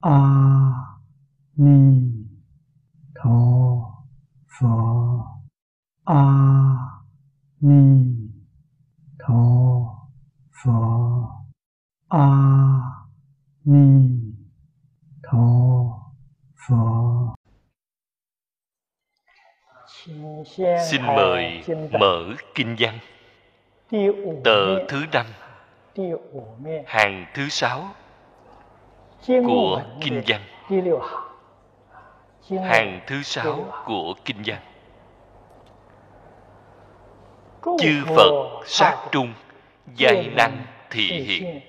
a ni tho phở a ni tho phở a ni tho phở xin mời mở kinh văn. Tờ thứ năm hàng thứ sáu của kinh văn. Hàng thứ sáu của kinh văn. Chư phật sát trung giai năng thị hiện.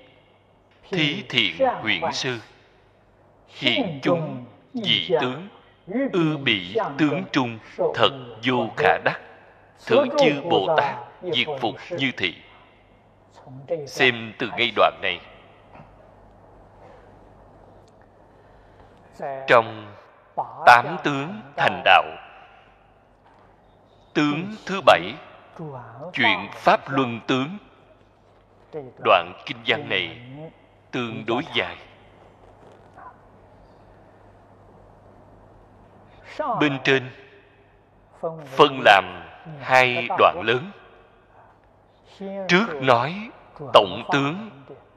Thí thiện huyện sư. Hiện chung dị tướng ư bị tướng trung thật vô khả đắc. Thử chư bồ tát diệt phục như thị. Xem từ ngay đoạn này trong tám tướng thành đạo. Tướng thứ bảy, chuyện pháp luân tướng. Đoạn kinh văn này tương đối dài. Bên trên phân làm hai đoạn lớn. Trước nói tổng tướng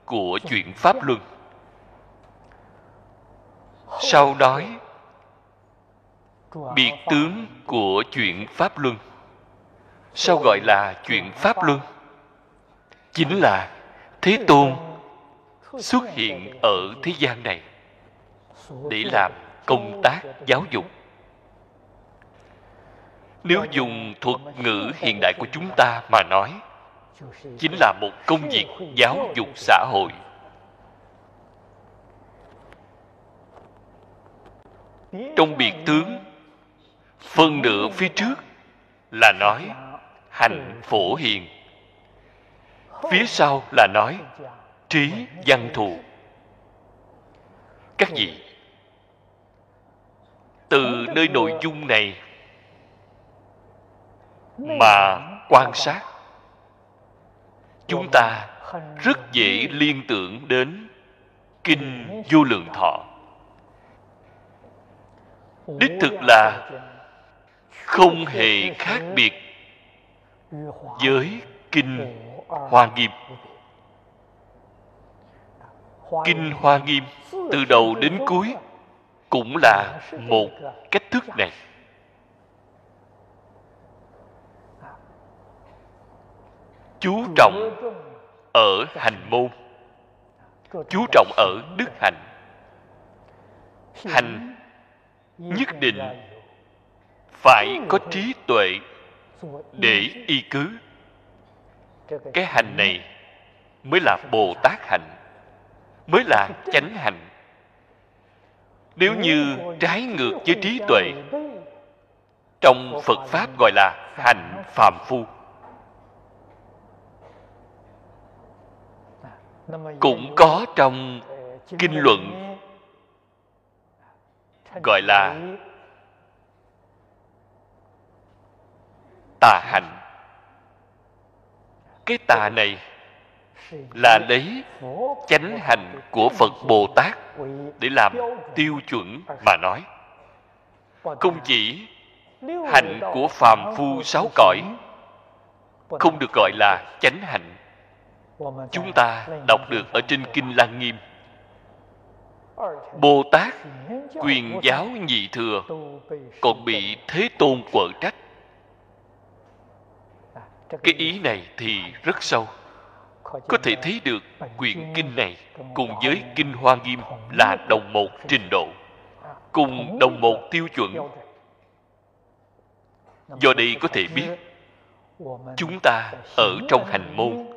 của chuyện pháp luân sau đói biệt tướng của chuyện pháp luân. Sao gọi là chuyện pháp luân? Chính là thế tôn xuất hiện ở thế gian này để làm công tác giáo dục. Nếu dùng thuật ngữ hiện đại của chúng ta mà nói, chính là một công việc giáo dục xã hội. Trong biệt tướng phân nửa phía trước là nói hành phổ hiền. Phía sau là nói, trí văn thù. Các vị, từ nơi nội dung này mà quan sát, chúng ta rất dễ liên tưởng đến kinh vô lượng thọ đích thực là không hề khác biệt với kinh hoa nghiêm. Kinh hoa nghiêm từ đầu đến cuối cũng là một cách thức này. Chú trọng ở hành môn, chú trọng ở đức hạnh. Hành nhất định phải có trí tuệ để y cứ. Cái hành này mới là bồ tát hành, mới là chánh hành. Nếu như trái ngược với trí tuệ, trong phật pháp gọi là hành phàm phu. Cũng có trong kinh luận gọi là tà hành. Cái tà này là lấy chánh hành của phật bồ tát để làm tiêu chuẩn mà nói. Không chỉ hạnh của phàm phu sáu cõi không được gọi là chánh hạnh chúng ta đọc được ở trên kinh lăng nghiêm bồ tát quyền giáo nhị thừa còn bị thế tôn quở trách. Cái ý này thì rất sâu. Có thể thấy được quyển kinh này cùng với kinh hoa nghiêm là đồng một trình độ cùng đồng một tiêu chuẩn. Do đây có thể biết chúng ta ở trong hành môn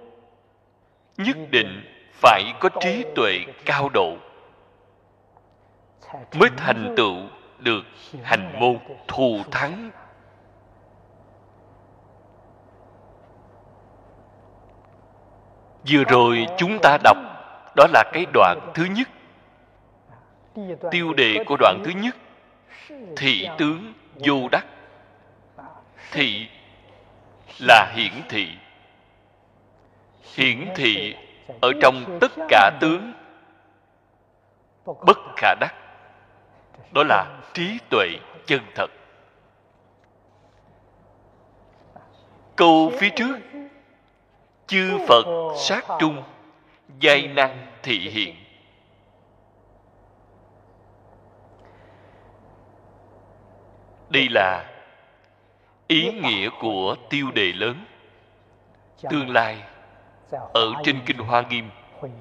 nhất định phải có trí tuệ cao độ mới thành tựu được hành môn thù thắng. Vừa rồi chúng ta đọc, đó là cái đoạn thứ nhất. Tiêu đề của đoạn thứ nhất, thị tướng vô đắc. Thị là hiển thị. Hiển thị ở trong tất cả tướng, bất khả đắc đó là trí tuệ chân thật. Câu phía trước. Chư phật sát trung, giai năng thị hiện. Đây là ý nghĩa của tiêu đề lớn. Tương lai, ở trên kinh hoa nghiêm,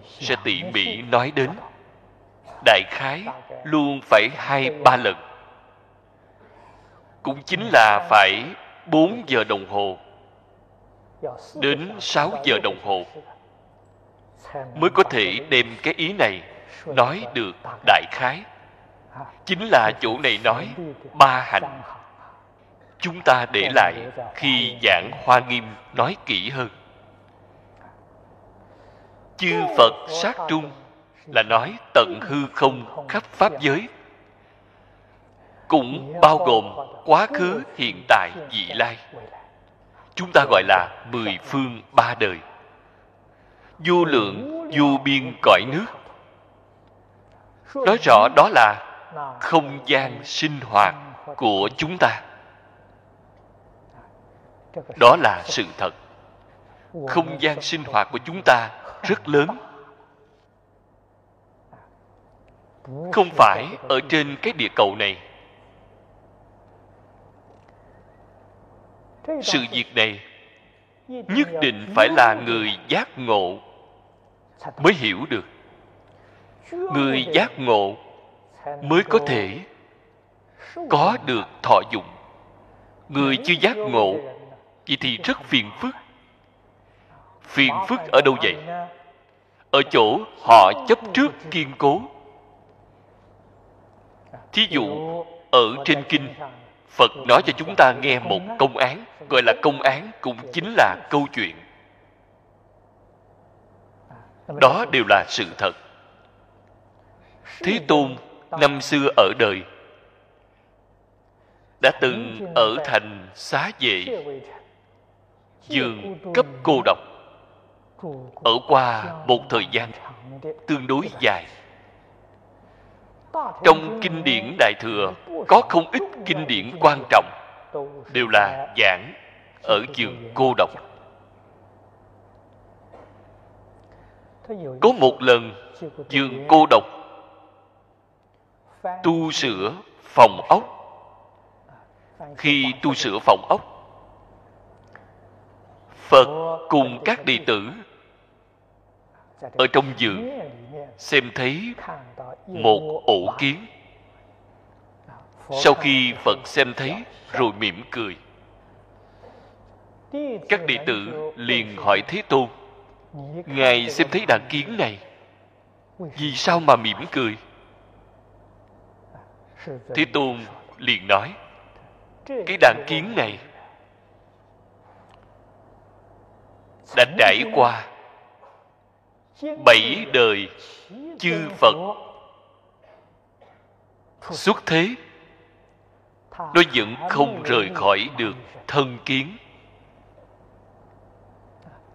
sẽ tỉ mỉ nói đến đại khái luôn phải hai, ba lần. Cũng chính là phải bốn giờ đồng hồ đến sáu giờ đồng hồ mới có thể đem cái ý này nói được đại khái. Chính là chỗ này nói ba hành. Chúng ta để lại khi giảng hoa nghiêm nói kỹ hơn. Chư phật sát trung là nói tận hư không khắp pháp giới. Cũng bao gồm quá khứ, hiện tại, vị lai. Chúng ta gọi là mười phương ba đời. Vô lượng, vô biên cõi nước. Nói rõ đó là không gian sinh hoạt của chúng ta. Đó là sự thật. Không gian sinh hoạt của chúng ta rất lớn. Không phải ở trên cái địa cầu này. Sự việc này nhất định phải là người giác ngộ mới hiểu được. Người giác ngộ mới có thể có được thọ dụng. Người chưa giác ngộ vậy thì rất phiền phức. Phiền phức ở đâu vậy? Ở chỗ họ chấp trước kiên cố thí dụ, ở trên kinh, phật nói cho chúng ta nghe một công án, gọi là công án cũng chính là câu chuyện. Đó đều là sự thật. Thế tôn, năm xưa ở đời, đã từng ở thành xá vệ giường cấp cô độc. Ở qua một thời gian tương đối dài trong kinh điển đại thừa, có không ít kinh điển quan trọng, đều là giảng ở giường cô độc. Có một lần giường cô độc tu sửa phòng ốc. Khi tu sửa phòng ốc, phật cùng các đệ tử ở trong giường, xem thấy một ổ kiến. Sau khi phật xem thấy, rồi mỉm cười. Các đệ tử liền hỏi thế tôn, ngài xem thấy đàn kiến này, vì sao mà mỉm cười? Thế tôn liền nói, cái đàn kiến này đã trải qua bảy đời chư phật. Xuất thế, nó vẫn không rời khỏi được thân kiến.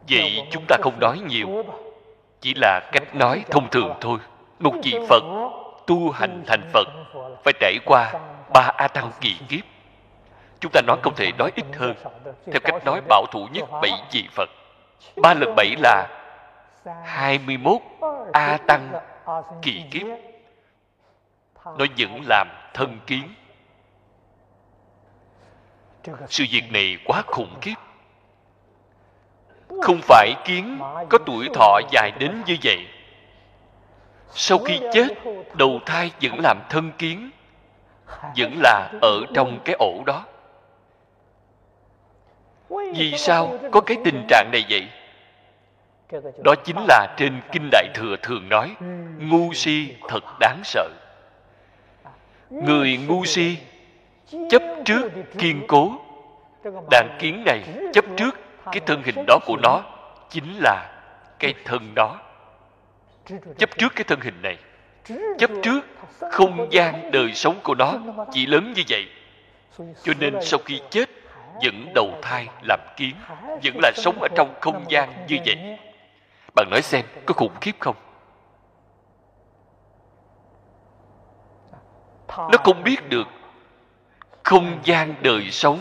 Vậy chúng ta không nói nhiều, chỉ là cách nói thông thường thôi. Một vị phật tu hành thành phật phải trải qua ba a tăng kỳ kiếp. Chúng ta nói không thể nói ít hơn, theo cách nói bảo thủ nhất bảy vị phật. Ba lần bảy là hai mươi mốt a tăng kỳ kiếp. nó vẫn làm thân kiến. Sự việc này quá khủng khiếp. không phải kiến có tuổi thọ dài đến như vậy. Sau khi chết đầu thai vẫn làm thân kiến vẫn là ở trong cái ổ đó. Vì sao có cái tình trạng này vậy đó chính là trên kinh đại thừa thường nói ngu si thật đáng sợ. Người ngu si chấp trước kiên cố. Đàn kiến này chấp trước cái thân hình đó của nó chính là cái thân đó. Chấp trước cái thân hình này chấp trước không gian đời sống của nó chỉ lớn như vậy. Cho nên sau khi chết vẫn đầu thai làm kiến vẫn là sống ở trong không gian như vậy bạn nói xem, có khủng khiếp không? Nó không biết được không gian đời sống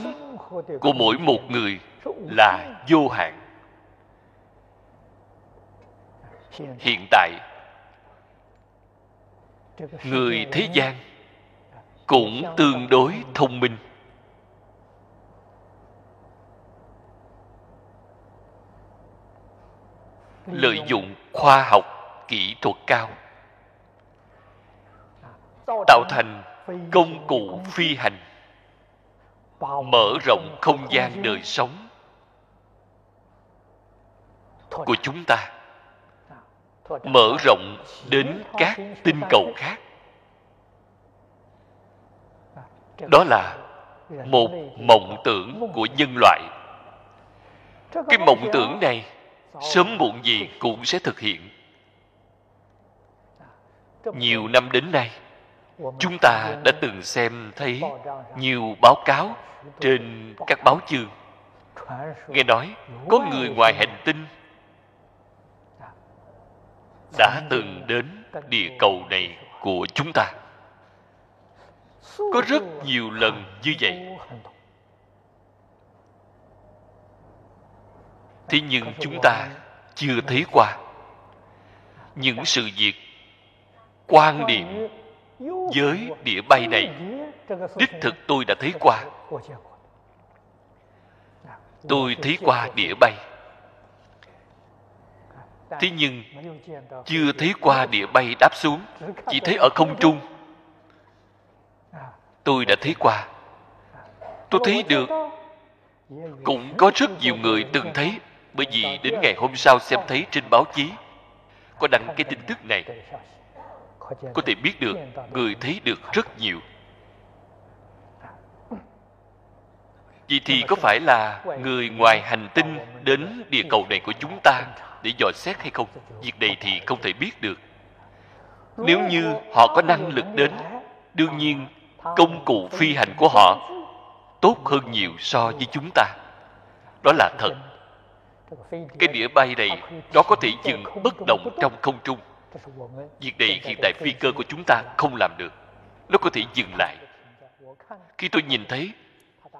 của mỗi một người là vô hạn. Hiện tại, người thế gian cũng tương đối thông minh. Lợi dụng khoa học kỹ thuật cao. Tạo thành công cụ phi hành. Mở rộng không gian đời sống của chúng ta. Mở rộng đến các tinh cầu khác. Đó là một mộng tưởng của nhân loại. Cái mộng tưởng này sớm muộn gì cũng sẽ thực hiện. Nhiều năm đến nay, chúng ta đã từng xem thấy nhiều báo cáo trên các báo chương. Nghe nói có người ngoài hành tinh đã từng đến địa cầu này của chúng ta. Có rất nhiều lần như vậy. Thế nhưng chúng ta chưa thấy qua. Những sự việc quan điểm với địa bay này, đích thực tôi đã thấy qua. Tôi thấy qua địa bay. Thế nhưng chưa thấy qua địa bay đáp xuống, chỉ thấy ở không trung. Tôi đã thấy qua. Tôi thấy được. Cũng có rất nhiều người từng thấy bởi vì đến ngày hôm sau xem thấy trên báo chí, có đăng cái tin tức này. Có thể biết được, người thấy được rất nhiều. Vậy thì có phải là người ngoài hành tinh đến địa cầu này của chúng ta để dò xét hay không? Việc này thì không thể biết được. Nếu như họ có năng lực đến, đương nhiên công cụ phi hành của họ tốt hơn nhiều so với chúng ta. Đó là thật cái đĩa bay này, nó có thể dừng bất động trong không trung. Việc này hiện tại phi cơ của chúng ta không làm được. Nó có thể dừng lại. Khi tôi nhìn thấy,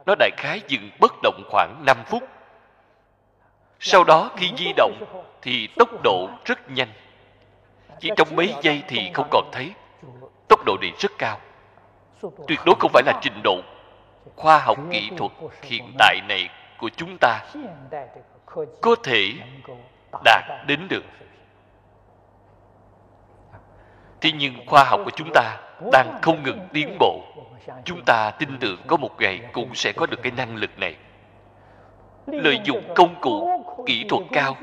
nó đại khái dừng bất động khoảng 5 phút. Sau đó khi di động thì tốc độ rất nhanh. Chỉ trong mấy giây thì không còn thấy. Tốc độ này rất cao. Tuyệt đối không phải là trình độ khoa học kỹ thuật hiện tại này của chúng ta có thể đạt đến được. Thế nhưng khoa học của chúng ta đang không ngừng tiến bộ. Chúng ta tin tưởng có một ngày cũng sẽ có được cái năng lực này. Lợi dụng công cụ, kỹ thuật cao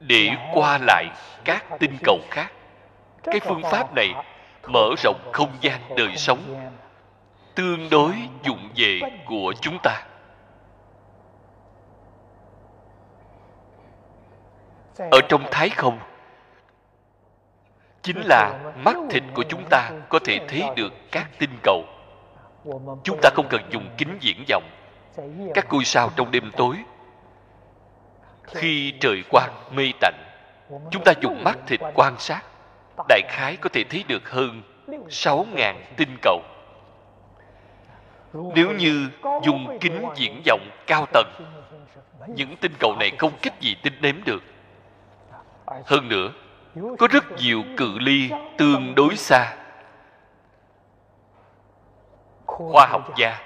để qua lại các tinh cầu khác. Cái phương pháp này mở rộng không gian đời sống, tương đối dụng về của chúng ta. Ở trong thái không? Chính là mắt thịt của chúng ta có thể thấy được các tinh cầu. Chúng ta không cần dùng kính diễn vọng. Các ngôi sao trong đêm tối, khi trời quang mây tạnh, chúng ta dùng mắt thịt quan sát. Đại khái có thể thấy được hơn sáu ngàn tinh cầu. Nếu như dùng kính diễn vọng cao tầng, những tinh cầu này không cách gì tinh đếm được hơn nữa, có rất nhiều cự ly tương đối xa. Khoa học gia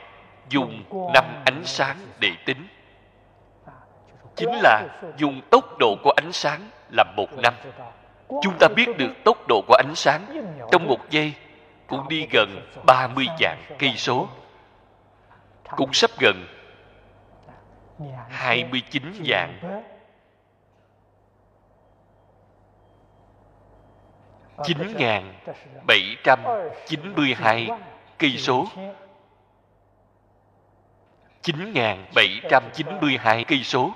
dùng năm ánh sáng để tính. Chính là dùng tốc độ của ánh sáng là một năm. Chúng ta biết được tốc độ của ánh sáng trong một giây cũng đi gần 30 vạn cây số. Cũng sắp gần 29 vạn 9.792 cây số. 9.792 cây số.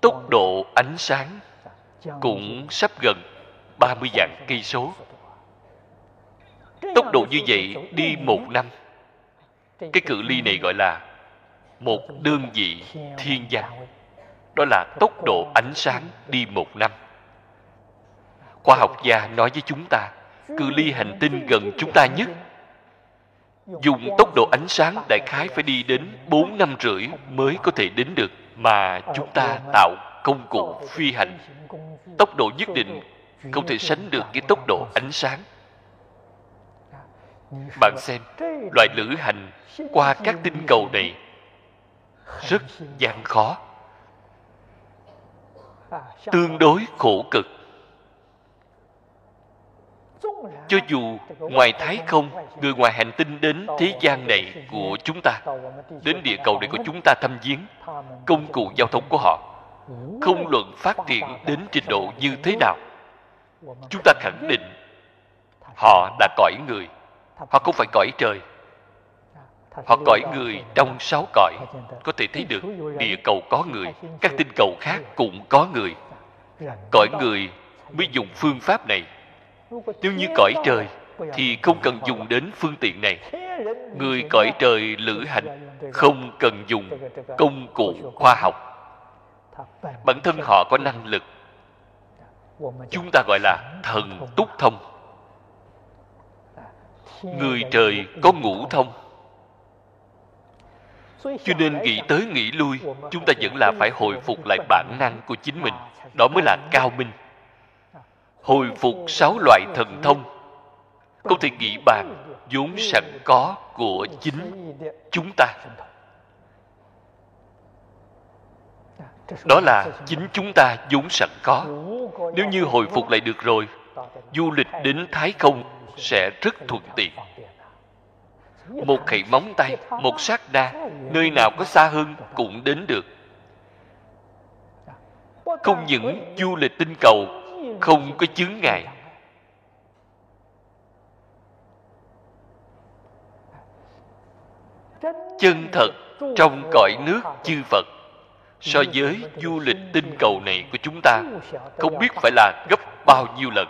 Tốc độ ánh sáng cũng sắp gần 30 vạn cây số. Tốc độ như vậy đi một năm. Cái cự ly này gọi là một đơn vị thiên văn. Đó là tốc độ ánh sáng đi một năm khoa học gia nói với chúng ta, cự ly hành tinh gần chúng ta nhất. Dùng tốc độ ánh sáng đại khái phải đi đến 4 năm rưỡi mới có thể đến được mà chúng ta tạo công cụ phi hành. Tốc độ nhất định không thể sánh được với tốc độ ánh sáng. Bạn xem, loại lữ hành qua các tinh cầu này rất gian khó, tương đối khổ cực cho dù ngoài thái không, người ngoài hành tinh đến thế gian này của chúng ta, đến địa cầu này của chúng ta thăm viếng, công cụ giao thông của họ, không luận phát triển đến trình độ như thế nào, chúng ta khẳng định họ là cõi người, họ không phải cõi trời. Họ cõi người trong sáu cõi, có thể thấy được địa cầu có người, các tinh cầu khác cũng có người. Cõi người mới dùng phương pháp này nếu như cõi trời, thì không cần dùng đến phương tiện này. Người cõi trời lữ hành không cần dùng công cụ khoa học. Bản thân họ có năng lực. Chúng ta gọi là thần túc thông. Người trời có ngũ thông. Cho nên nghĩ tới nghĩ lui, chúng ta vẫn là phải hồi phục lại bản năng của chính mình. Đó mới là cao minh hồi phục sáu loại thần thông. Không thể nghĩ bàn vốn sẵn có của chính chúng ta. Đó là chính chúng ta vốn sẵn có. Nếu như hồi phục lại được rồi, du lịch đến thái không sẽ rất thuận tiện. Một khẩy móng tay, một sát na, nơi nào có xa hơn cũng đến được. Không những du lịch tinh cầu không có chứng ngại. Chân thật trong cõi nước chư phật, so với du lịch tinh cầu này của chúng ta, không biết phải là gấp bao nhiêu lần.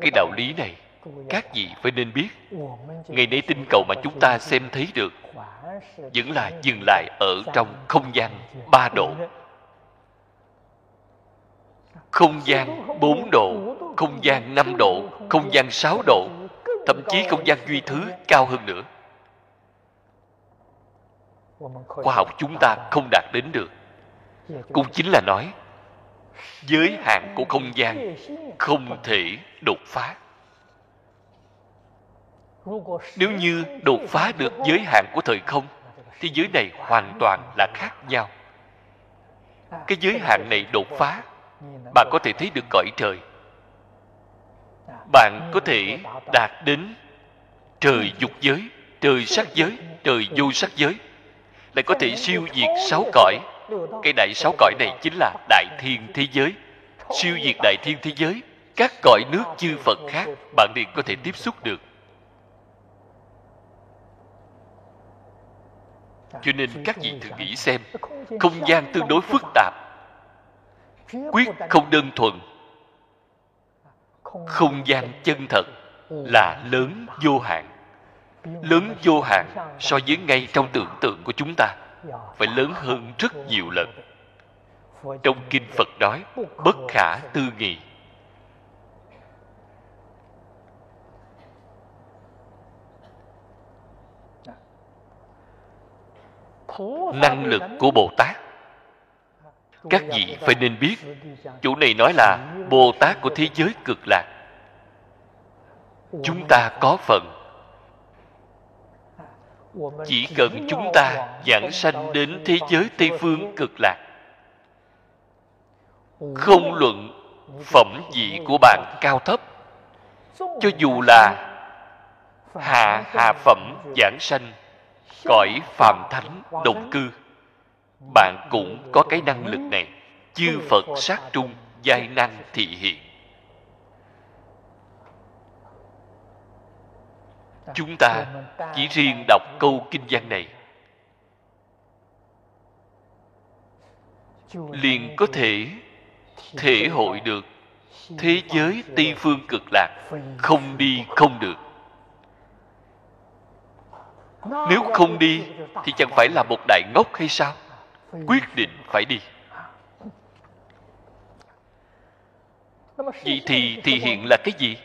Cái đạo lý này các vị phải nên biết. Ngày nay tinh cầu mà chúng ta xem thấy được vẫn là dừng lại ở trong không gian ba độ. Không gian bốn độ không gian năm độ không gian sáu độ thậm chí không gian duy thứ cao hơn nữa. Khoa học chúng ta không đạt đến được. Cũng chính là nói giới hạn của không gian không thể đột phá nếu như đột phá được giới hạn của thời không, thì giới này hoàn toàn là khác nhau. Cái giới hạn này đột phá, bạn có thể thấy được cõi trời. Bạn có thể đạt đến trời dục giới, trời sắc giới, trời vô sắc giới. Lại có thể siêu diệt sáu cõi. Cái đại sáu cõi này chính là đại thiên thế giới. Siêu diệt đại thiên thế giới, các cõi nước chư phật khác bạn liền có thể tiếp xúc được. Cho nên các vị thử nghĩ xem không gian tương đối phức tạp. Quyết không đơn thuần. Không gian chân thật là lớn vô hạn. Lớn vô hạn so với ngay trong tưởng tượng của chúng ta. Phải lớn hơn rất nhiều lần. trong kinh phật nói bất khả tư nghị năng lực của bồ tát. Các vị phải nên biết chủ này nói là bồ tát của thế giới cực lạc. Chúng ta có phần. Chỉ cần chúng ta giảng sanh đến thế giới tây phương cực lạc. Không luận phẩm vị của bạn cao thấp. Cho dù là hạ hạ phẩm giảng sanh cõi phàm thánh đồng cư. Bạn cũng có cái năng lực này. Chư phật sát trung, giai năng thị hiện. Chúng ta chỉ riêng đọc câu kinh văn này. Liền có thể thể hội được. Thế giới tây phương cực lạc không đi không được nếu không đi, thì chẳng phải là một đại ngốc hay sao? Quyết định phải đi. Vậy thì thị hiện là cái gì?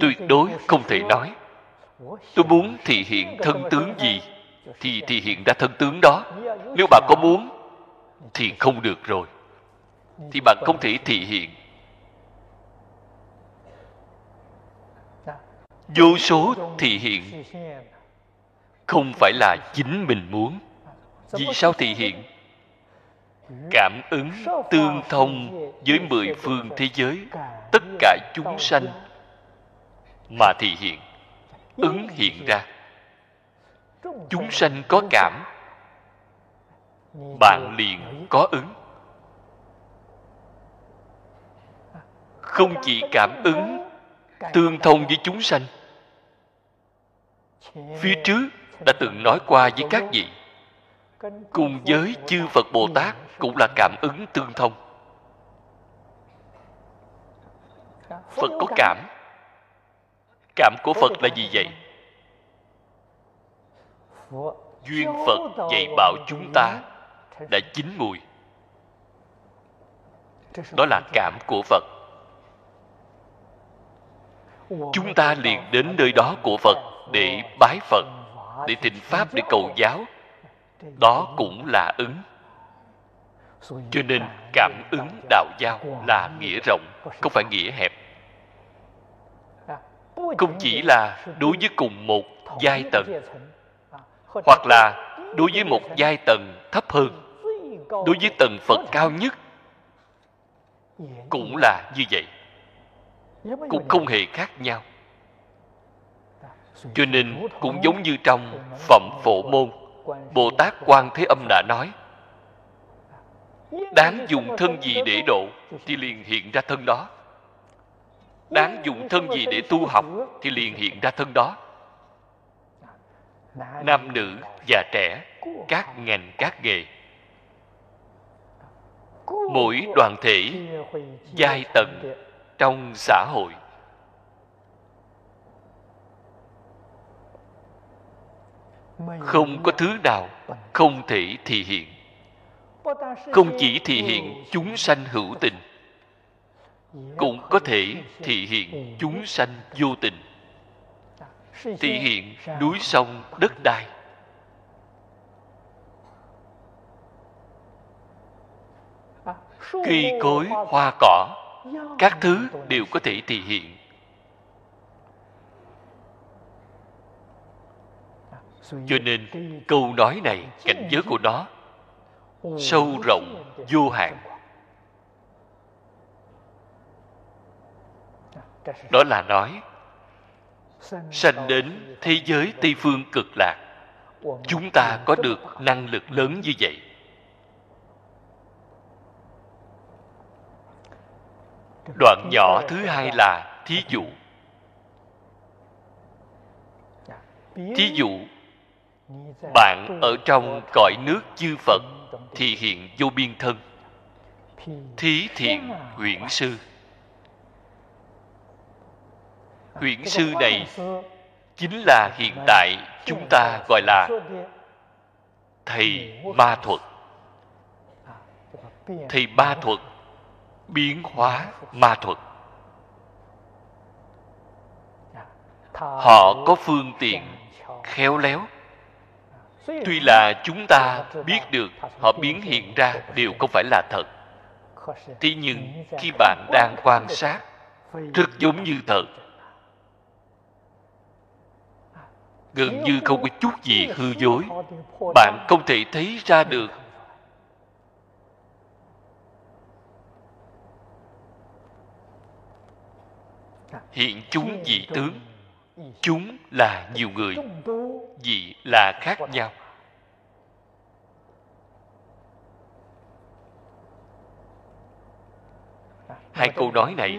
Tuyệt đối không thể nói. Tôi muốn thị hiện thân tướng gì? Thì thị hiện ra thân tướng đó. Nếu bạn có muốn, thì không được rồi. Thì bạn không thể thị hiện. Vô số thị hiện. Không phải là chính mình muốn. Vì sao thị hiện? Cảm ứng tương thông với mười phương thế giới. Tất cả chúng sanh mà thị hiện, ứng hiện ra. Chúng sanh có cảm. Bạn liền có ứng. Không chỉ cảm ứng tương thông với chúng sanh phía trước đã từng nói qua với các vị. Cùng với chư phật bồ tát cũng là cảm ứng tương thông. Phật có cảm. Cảm của phật là gì vậy? Duyên phật dạy bảo chúng ta đã chín mùi. Đó là cảm của phật. Chúng ta liền đến nơi đó của phật để bái phật, để thịnh pháp để cầu giáo, đó cũng là ứng. Cho nên cảm ứng đạo giao là nghĩa rộng, không phải nghĩa hẹp. Không chỉ là đối với cùng một giai tầng, hoặc là đối với một giai tầng thấp hơn, đối với tầng phật cao nhất, cũng là như vậy, cũng không hề khác nhau cho nên cũng giống như trong phẩm phổ môn bồ tát quan thế âm đã nói, đáng dùng thân gì để độ thì liền hiện ra thân đó. Đáng dùng thân gì để tu học thì liền hiện ra thân đó. Nam nữ già trẻ, các ngành, các nghề. Mỗi đoàn thể giai tầng trong xã hội không có thứ nào không thể thị hiện. Không chỉ thị hiện chúng sanh hữu tình, cũng có thể thị hiện chúng sanh vô tình. Thị hiện núi sông đất đai. Cây cối, hoa cỏ, các thứ đều có thể thị hiện. Cho nên, câu nói này, cảnh giới của nó sâu rộng, vô hạn. Đó là nói, sanh đến thế giới tây phương cực lạc, chúng ta có được năng lực lớn như vậy. Đoạn nhỏ thứ hai là thí dụ. Thí dụ bạn ở trong cõi nước chư phật thì hiện vô biên thân. Thí thiện huyễn sư. Huyễn sư này chính là hiện tại chúng ta gọi là thầy ma thuật. Thầy ma thuật biến hóa ma thuật. Họ có phương tiện khéo léo tuy là chúng ta biết được họ biến hiện ra đều không phải là thật. Thế nhưng khi bạn đang quan sát, rất giống như thật. Gần như không có chút gì hư dối, bạn không thể thấy ra được. Hiện chúng dị tướng chúng là nhiều người dị là khác nhau. Hai câu nói này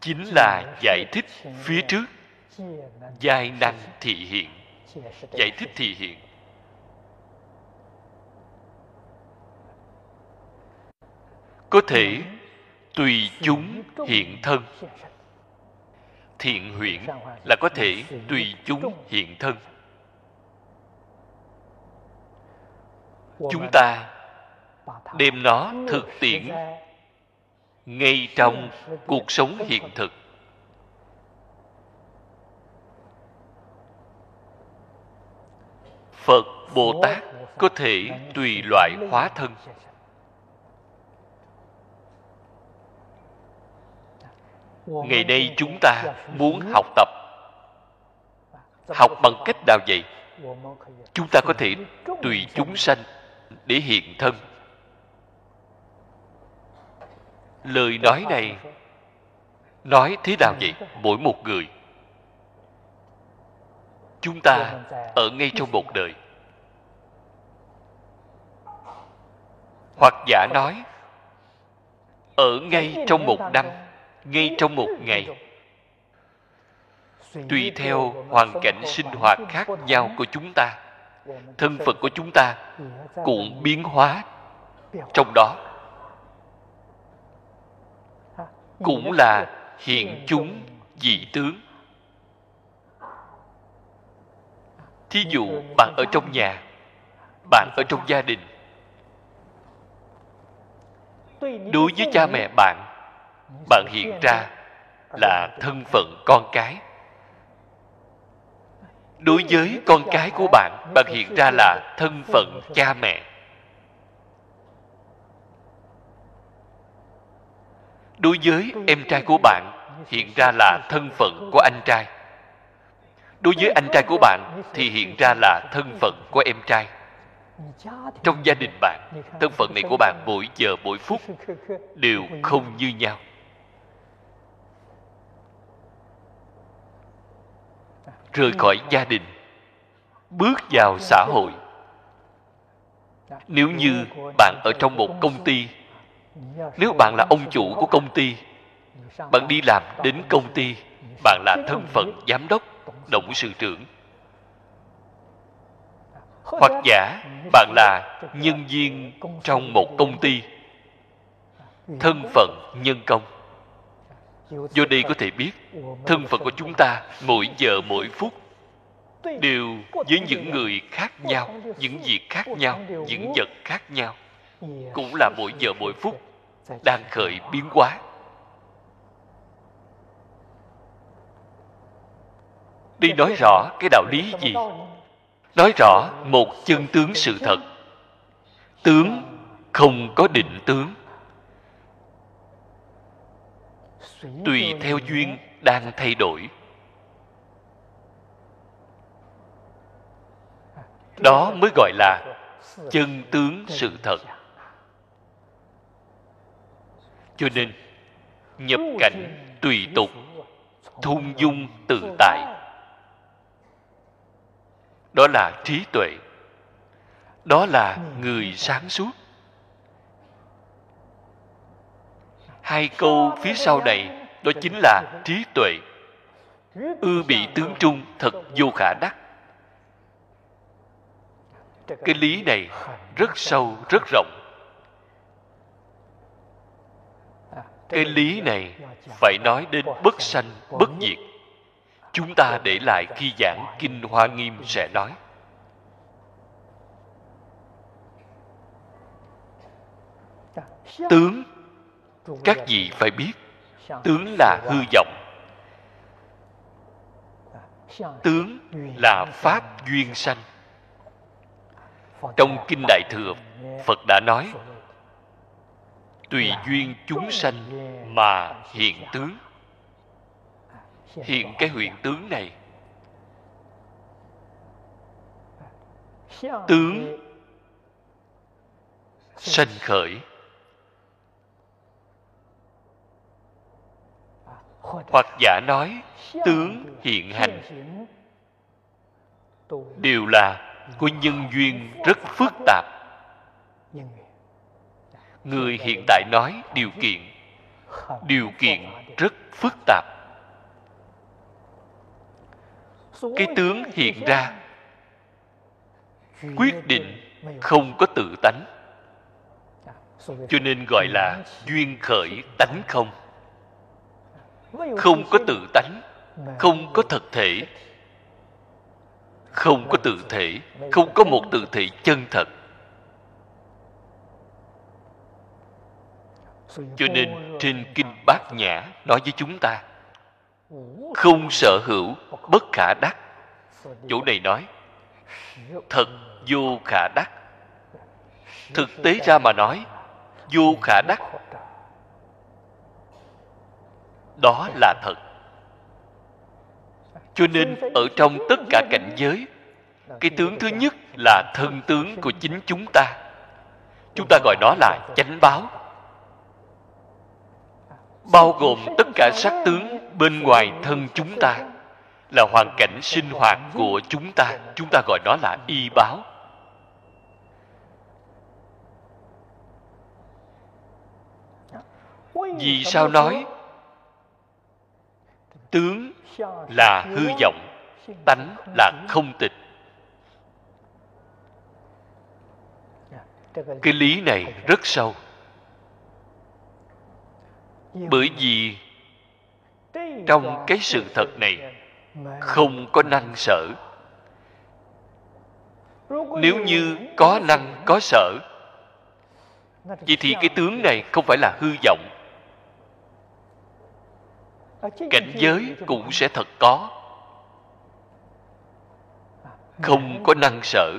chính là giải thích phía trước giai năng thị hiện. Giải thích thị hiện. Có thể tùy chúng hiện thân. Thiện huyễn là có thể tùy chúng hiện thân. Chúng ta đem nó thực tiễn ngay trong cuộc sống hiện thực. Phật bồ tát có thể tùy loại hóa thân. Ngày nay chúng ta muốn học tập. Học bằng cách nào vậy? Chúng ta có thể tùy chúng sanh để hiện thân. Lời nói này nói thế nào vậy? Mỗi một người. Chúng ta ở ngay trong một đời. Hoặc giả nói, ở ngay trong một năm ngay trong một ngày. Tùy theo hoàn cảnh sinh hoạt khác nhau của chúng ta, thân phận của chúng ta cũng biến hóa trong đó. Cũng là hiện chúng dị tướng. Thí dụ, bạn ở trong nhà, bạn ở trong gia đình. Đối với cha mẹ bạn bạn hiện ra là thân phận con cái. Đối với con cái của bạn bạn hiện ra là thân phận cha mẹ. Đối với em trai của bạn, hiện ra là thân phận của anh trai. Đối với anh trai của bạn, thì hiện ra là thân phận của em trai. Trong gia đình bạn, thân phận này của bạn mỗi giờ, mỗi phút đều không như nhau. Rời khỏi gia đình bước vào xã hội. Nếu như bạn ở trong một công ty nếu bạn là ông chủ của công ty bạn đi làm đến công ty bạn là thân phận giám đốc 董 sự trưởng. Hoặc giả bạn là nhân viên trong một công ty thân phận nhân công do đây có thể biết, thân phận của chúng ta mỗi giờ mỗi phút đều với những người khác nhau, những việc khác nhau, những vật khác nhau. Cũng là mỗi giờ mỗi phút đang khởi biến hóa. Đi nói rõ cái đạo lý gì? Nói rõ một chân tướng sự thật. Tướng không có định tướng tùy theo duyên đang thay đổi. Đó mới gọi là chân tướng sự thật. Cho nên, nhập cảnh tùy tục, thung dung tự tại. Đó là trí tuệ. Đó là người sáng suốt. Hai câu phía sau này, đó chính là trí tuệ. Ư bị tướng trung thật vô khả đắc. Cái lý này rất sâu, rất rộng. Cái lý này phải nói đến bất sanh, bất diệt. Chúng ta để lại khi giảng kinh hoa nghiêm sẽ nói. Tướng các vị phải biết, tướng là hư vọng. Tướng là pháp duyên sanh. Trong kinh đại thừa, phật đã nói, tùy duyên chúng sanh mà hiện tướng. Hiện cái huyện tướng này, tướng sanh khởi. Hoặc giả nói, tướng hiện hành. Đều là của nhân duyên rất phức tạp. Người hiện tại nói điều kiện. Điều kiện rất phức tạp. Cái tướng hiện ra. Quyết định không có tự tánh. Cho nên gọi là duyên khởi tánh không không có tự tánh, không có thực thể. Không có tự thể, không có một tự thể chân thật. Cho nên trên kinh bát nhã nói với chúng ta, không sở hữu bất khả đắc. Chỗ này nói, thật vô khả đắc. Thực tế ra mà nói, vô khả đắc đó là thật. Cho nên ở trong tất cả cảnh giới, cái tướng thứ nhất là thân tướng của chính chúng ta. Chúng ta gọi nó là chánh báo. Bao gồm tất cả sắc tướng bên ngoài thân chúng ta là hoàn cảnh sinh hoạt của chúng ta. Chúng ta gọi nó là y báo. Vì sao nói tướng là hư vọng, tánh là không tịch. Cái lý này rất sâu. Bởi vì trong cái sự thật này không có năng sở. Nếu như có năng, có sở, vậy thì cái tướng này không phải là hư vọng cảnh giới cũng sẽ thật có. Không có năng sở.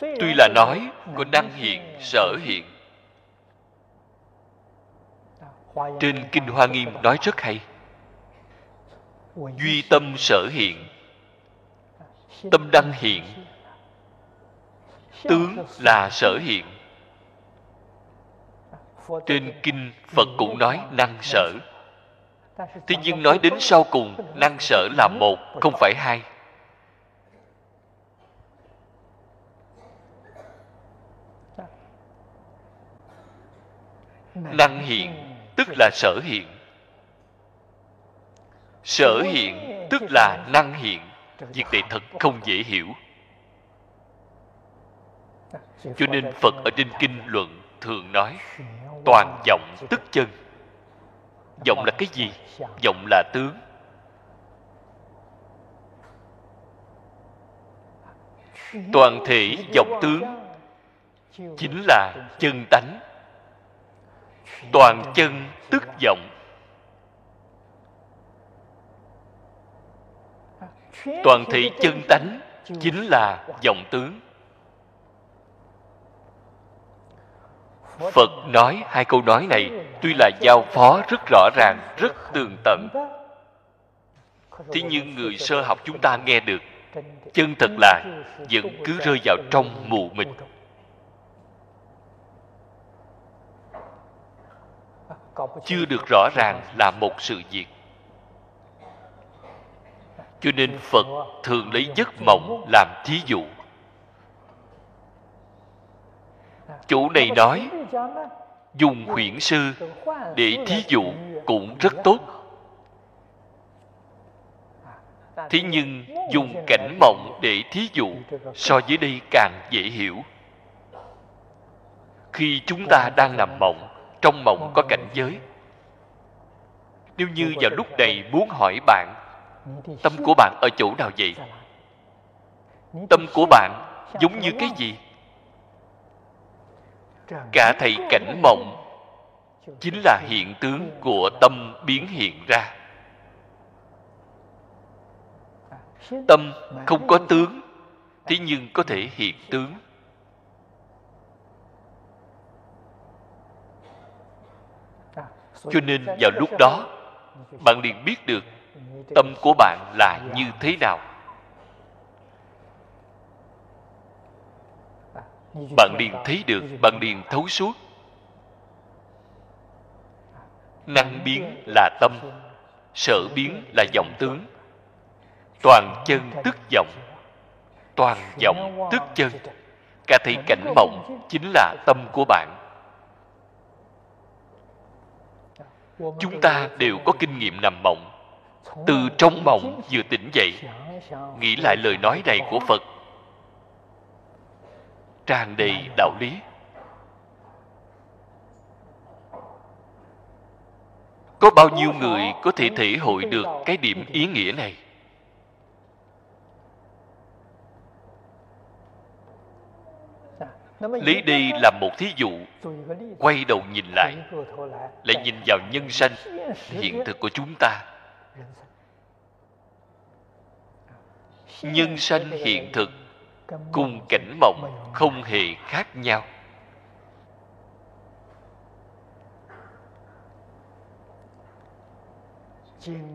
Tuy là nói có năng hiện sở hiện. Trên kinh hoa nghiêm nói rất hay. Duy tâm sở hiện. Tâm đăng hiện. Tướng là sở hiện trên kinh phật cũng nói năng sở. Thế nhưng nói đến sau cùng, năng sở là một, không phải hai. Năng hiện, tức là sở hiện. Sở hiện, tức là năng hiện. Việc này thật không dễ hiểu. Cho nên phật ở trên kinh luận thường nói toàn vọng tức chân. Vọng là cái gì? Vọng là tướng. Toàn thể vọng tướng chính là chân tánh. Toàn chân tức vọng. Toàn thể chân tánh chính là vọng tướng. Phật nói hai câu nói này, tuy là giao phó rất rõ ràng, rất tường tận. Thế nhưng người sơ học chúng ta nghe được, chân thật là vẫn cứ rơi vào trong mù mịt. Chưa được rõ ràng là một sự việc. Cho nên phật thường lấy giấc mộng làm thí dụ. Chủ này nói dùng huyễn sư để thí dụ cũng rất tốt. Thế nhưng dùng cảnh mộng để thí dụ so với đây càng dễ hiểu. Khi chúng ta đang nằm mộng trong mộng có cảnh giới. Nếu như vào lúc này muốn hỏi bạn tâm của bạn ở chỗ nào vậy? Tâm của bạn giống như cái gì cả thầy cảnh mộng chính là hiện tướng của tâm biến hiện ra. Tâm không có tướng thế nhưng có thể hiện tướng. Cho nên vào lúc đó bạn liền biết được tâm của bạn là như thế nào bạn liền thấy được, bạn liền thấu suốt. Năng biến là tâm, sở biến là vọng tướng. Toàn chân tức vọng, toàn vọng tức chân. Cả thị cảnh mộng chính là tâm của bạn. Chúng ta đều có kinh nghiệm nằm mộng. Từ trong mộng vừa tỉnh dậy, nghĩ lại lời nói này của phật tràn đầy đạo lý. Có bao nhiêu người có thể thể hội được cái điểm ý nghĩa này? Lấy đây làm một thí dụ. Quay đầu nhìn lại lại nhìn vào nhân sanh, hiện thực của chúng ta. Nhân sanh hiện thực cùng cảnh mộng không hề khác nhau.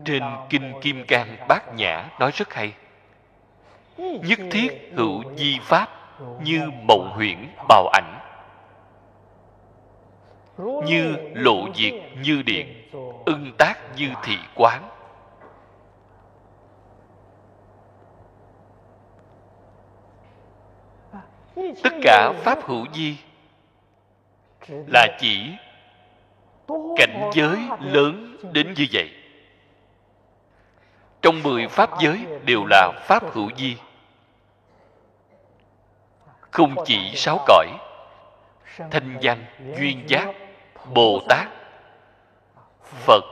Trên kinh kim cang bát nhã nói rất hay. Nhất thiết hữu di pháp như mộng huyễn bào ảnh. Như lộ diệt như điện, ưng tác như thị quán. Tất cả pháp hữu di là chỉ cảnh giới lớn đến như vậy. Trong mười pháp giới đều là pháp hữu di không chỉ sáu cõi, thanh văn, duyên giác, bồ tát, phật.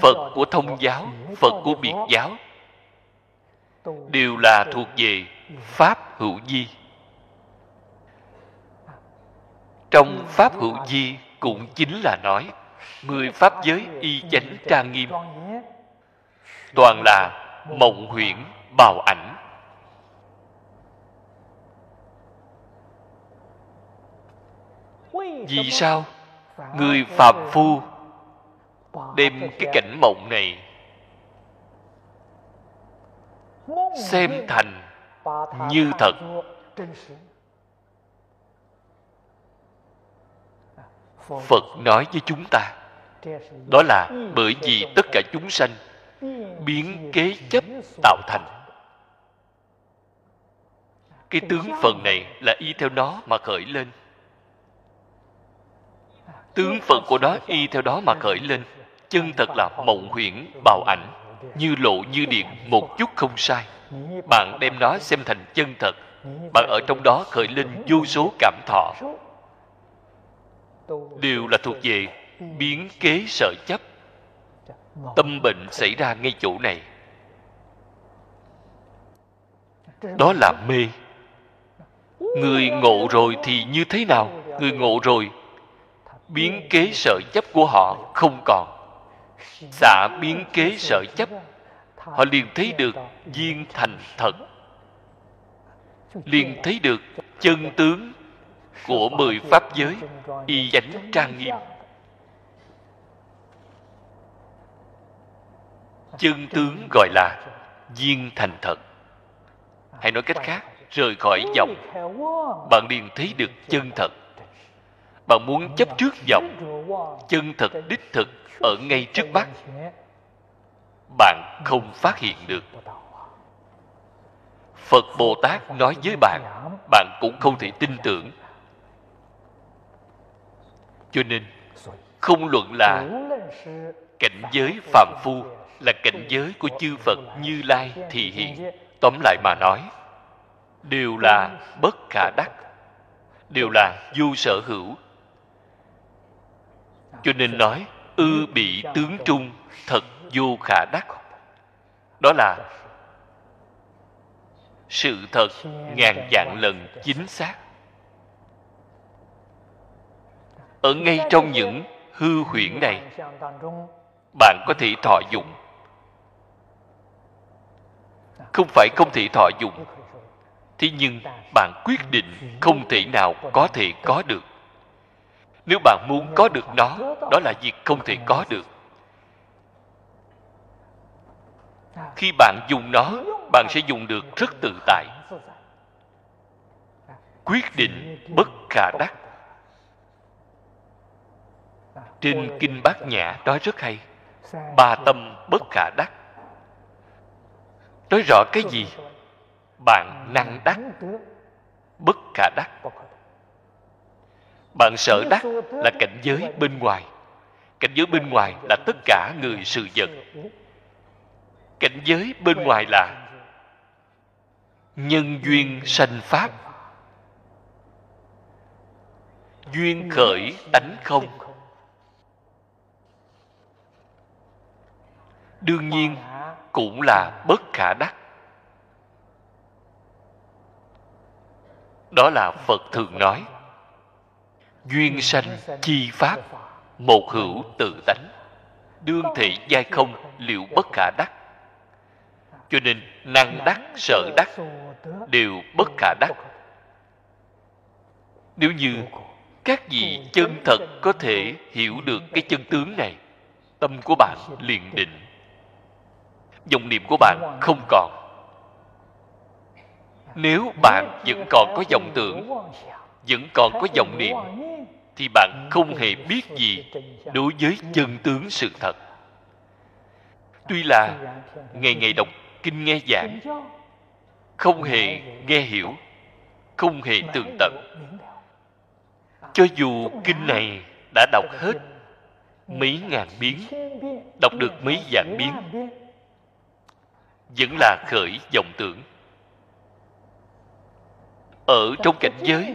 Phật của thông giáo, phật của biệt giáo đều là thuộc về pháp hữu di. Trong pháp hữu di cũng chính là nói, mười pháp giới y chánh trang nghiêm, toàn là mộng huyễn, bào ảnh. Vì sao người phạm phu đem cái cảnh mộng này xem thành như thật. Phật nói với chúng ta, đó là bởi vì tất cả chúng sanh biến kế chấp tạo thành. Cái tướng phần này là y theo nó mà khởi lên. Tướng phận của nó y theo đó mà khởi lên. Chân thật là mộng huyễn bào ảnh như lộ như điện, một chút không sai. Bạn đem nó xem thành chân thật. Bạn ở trong đó khởi lên vô số cảm thọ. Đều là thuộc về biến kế sợ chấp. Tâm bệnh xảy ra ngay chỗ này. Đó là mê. Người ngộ rồi thì như thế nào? Người ngộ rồi, biến kế sợ chấp của họ không còn xả biến kế sợ chấp. Họ liền thấy được viên thành thật. Liền thấy được chân tướng của mười pháp giới, y dánh trang nghiêm. Chân tướng gọi là viên thành thật. Hay nói cách khác, rời khỏi vọng bạn liền thấy được chân thật. Bạn muốn chấp trước vọng chân thật, đích thực ở ngay trước mắt. Bạn không phát hiện được. Phật bồ tát nói với bạn bạn cũng không thể tin tưởng. Cho nên, không luận là cảnh giới phàm phu là cảnh giới của chư phật như lai thì hiện. Tóm lại mà nói, đều là bất khả đắc, đều là vô sở hữu. Cho nên nói ư bị tướng trung thật vô khả đắc. Đó là sự thật ngàn vạn lần chính xác. Ở ngay trong những hư huyễn này, bạn có thể thọ dụng. Không phải không thể thọ dụng, thế nhưng bạn quyết định không thể nào có thể có được nếu bạn muốn có được nó, đó là việc không thể có được. Khi bạn dùng nó, bạn sẽ dùng được rất tự tại. Quyết định bất khả đắc. Trên kinh bát nhã nói rất hay, ba tâm bất khả đắc. Nói rõ cái gì? Bạn năng đắc, bất khả đắc bạn sợ đắc là cảnh giới bên ngoài. Cảnh giới bên ngoài là tất cả người sự vật. Cảnh giới bên ngoài là nhân duyên sanh pháp. Duyên khởi tánh không. đương nhiên cũng là bất khả đắc. Đó là phật thường nói duyên sanh chi pháp, một hữu tự tánh. Đương thị giai không, liệu bất khả đắc. Cho nên năng đắc sở đắc, đều bất khả đắc. Nếu như các vị chân thật có thể hiểu được cái chân tướng này, tâm của bạn liền định. Dòng niệm của bạn không còn. Nếu bạn vẫn còn có dòng tưởng, vẫn còn có dòng niệm thì bạn không hề biết gì đối với chân tướng sự thật. tuy là ngày ngày đọc kinh nghe giảng không hề nghe hiểu không hề tường tận. cho dù kinh này đã đọc hết mấy ngàn biến đọc được mấy vạn biến vẫn là khởi vọng tưởng ở trong cảnh giới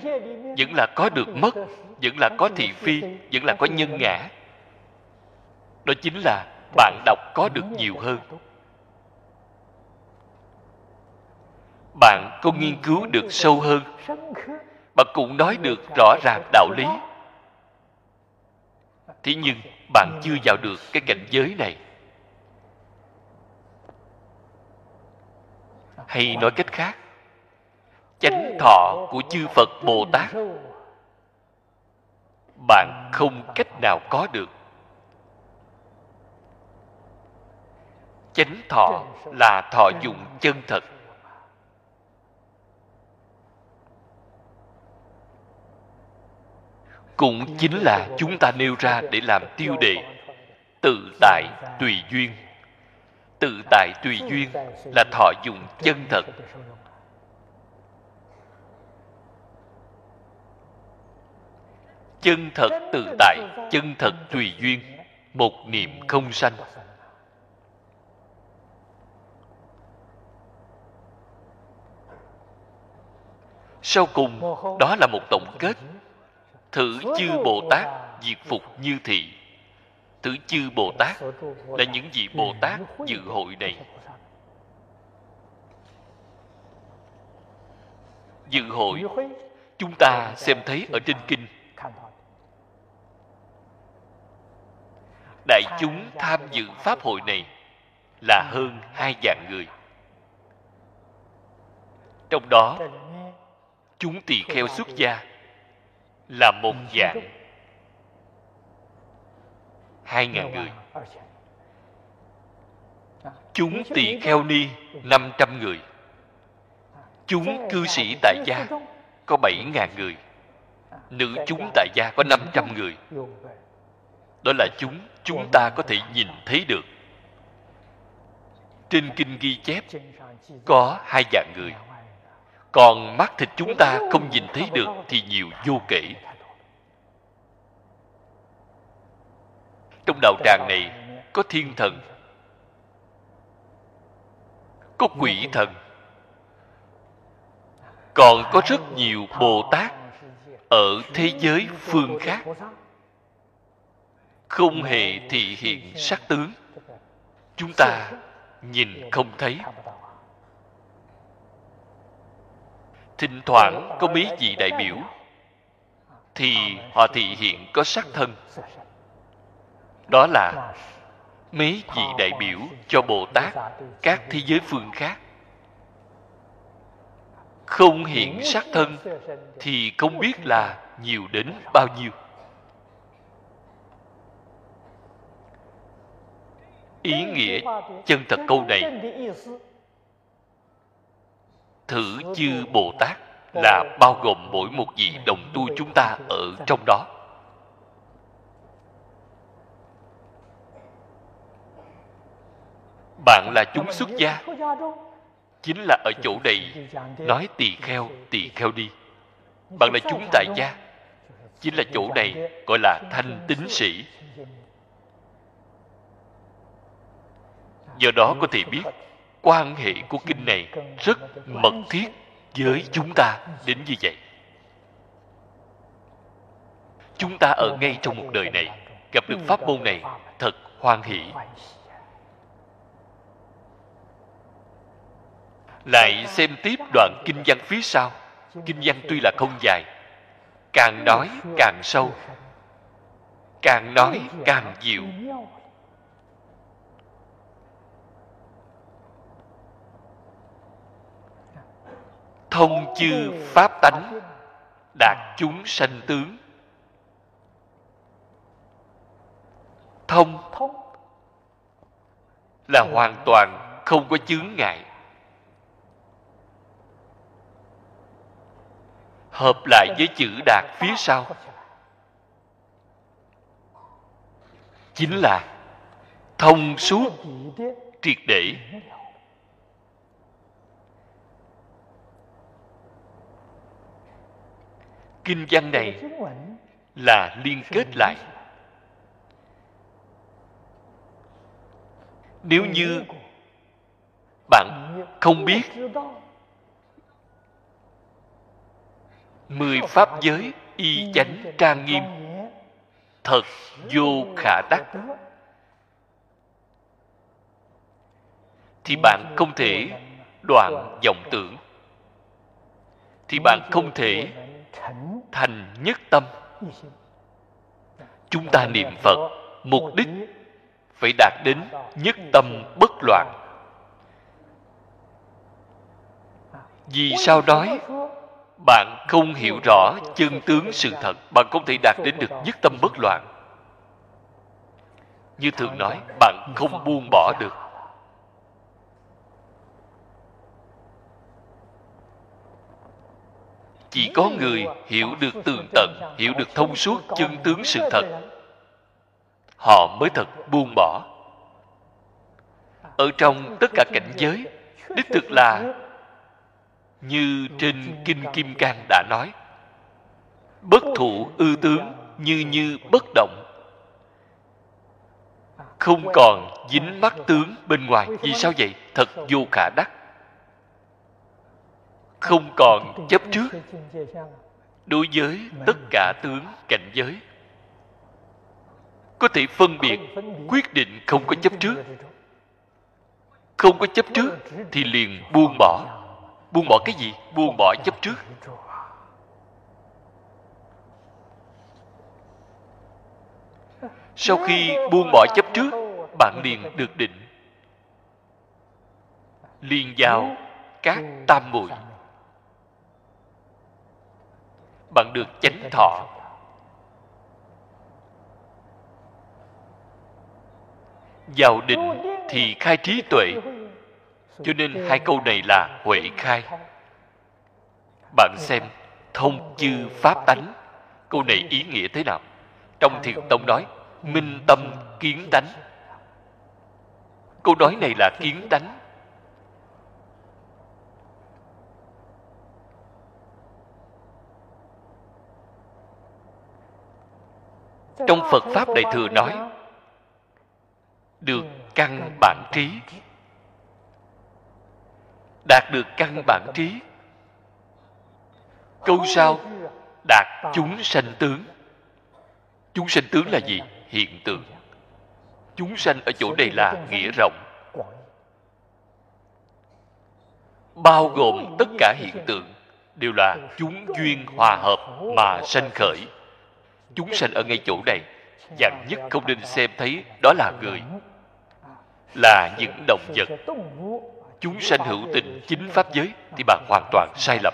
vẫn là có được mất vẫn là có thị phi vẫn là có nhân ngã. Đó chính là bạn đọc có được nhiều hơn. Bạn có nghiên cứu được sâu hơn. Bạn cũng nói được rõ ràng đạo lý. Thế nhưng bạn chưa vào được cái cảnh giới này. Hay nói cách khác chánh thọ của chư phật bồ tát bạn không cách nào có được. Chánh thọ là thọ dụng chân thật. Cũng chính là chúng ta nêu ra để làm tiêu đề tự tại tùy duyên. Tự tại tùy duyên là thọ dụng chân thật. Chân thật tự tại, chân thật tùy duyên, một niệm không sanh. Sau cùng, đó là một tổng kết. Thử chư bồ tát diệt phục như thị. Thử chư bồ tát là những vị bồ tát dự hội này. Dự hội, chúng ta xem thấy ở trên kinh đại chúng tham dự pháp hội này là hơn hai vạn người. Trong đó, chúng tỳ kheo xuất gia là một dạng hai ngàn người. Chúng tỳ kheo ni năm trăm người. Chúng cư sĩ tại gia có bảy ngàn người. Nữ chúng tại gia có năm trăm người đó là chúng chúng ta có thể nhìn thấy được. Trên kinh ghi chép, có hai dạng người. Còn mắt thịt chúng ta không nhìn thấy được thì nhiều vô kể. Trong đạo tràng này có thiên thần, có quỷ thần, còn có rất nhiều bồ tát ở thế giới phương khác không hề thị hiện sắc tướng chúng ta nhìn không thấy. thỉnh thoảng có mấy vị đại biểu thì họ thị hiện có sắc thân. đó là mấy vị đại biểu cho bồ tát các thế giới phương khác. Không hiện sắc thân thì không biết là nhiều đến bao nhiêu ý nghĩa chân thật câu này. Thử chư bồ tát là bao gồm mỗi một vị đồng tu chúng ta ở trong đó. Bạn là chúng xuất gia. Chính là ở chỗ này. Nói tỳ kheo tỳ kheo đi. Bạn là chúng tại gia. Chính là chỗ này, gọi là thanh tín sĩ. Do đó có thể biết, quan hệ của kinh này rất mật thiết với chúng ta đến như vậy. Chúng ta ở ngay trong một đời này, gặp được pháp môn này thật hoan hỷ. Lại xem tiếp đoạn kinh văn phía sau. Kinh văn tuy là không dài, càng nói càng sâu, càng nói càng dịu thông chư pháp tánh, đạt chúng sanh tướng. Thông là hoàn toàn không có chướng ngại. Hợp lại với chữ đạt phía sau. Chính là thông suốt triệt để. Kinh văn này là liên kết lại. Nếu như bạn không biết mười pháp giới y chánh trang nghiêm thật vô khả đắc thì bạn không thể đoạn vọng tưởng. Thì bạn không thể thành nhất tâm. Chúng ta niệm phật, mục đích phải đạt đến nhất tâm bất loạn. Vì sao nói? Bạn không hiểu rõ chân tướng sự thật, bạn không thể đạt đến được nhất tâm bất loạn. Như thường nói, bạn không buông bỏ được. Chỉ có người hiểu được tường tận, hiểu được thông suốt chân tướng sự thật, họ mới thật buông bỏ. Ở trong tất cả cảnh giới, đích thực là như trên kinh kim cang đã nói, bất thụ ư tướng như như bất động, không còn dính mắt tướng bên ngoài. Vì sao vậy? Thật vô khả đắc không còn chấp trước. đối với tất cả tướng cảnh giới có thể phân biệt quyết định không có chấp trước. không có chấp trước thì liền buông bỏ. Buông bỏ cái gì? Buông bỏ chấp trước. sau khi buông bỏ chấp trước bạn liền được định. liền vào các tam muội bạn được chánh thọ. Vào định thì khai trí tuệ. Cho nên hai câu này là huệ khai. Bạn xem, thông chư pháp tánh. Câu này ý nghĩa thế nào? Trong thiền tông nói, minh tâm kiến tánh. Câu nói này là kiến tánh. Trong phật pháp đại thừa nói, được căn bản trí. Đạt được căn bản trí, câu sau, đạt chúng sanh tướng. Chúng sanh tướng là gì? Hiện tượng. Chúng sanh ở chỗ này là nghĩa rộng. Bao gồm tất cả hiện tượng đều là chúng duyên hòa hợp mà sanh khởi chúng sanh ở ngay chỗ này dặn nhất không nên xem thấy đó là người. Là những động vật. Chúng sanh hữu tình chính pháp giới thì bạn hoàn toàn sai lầm.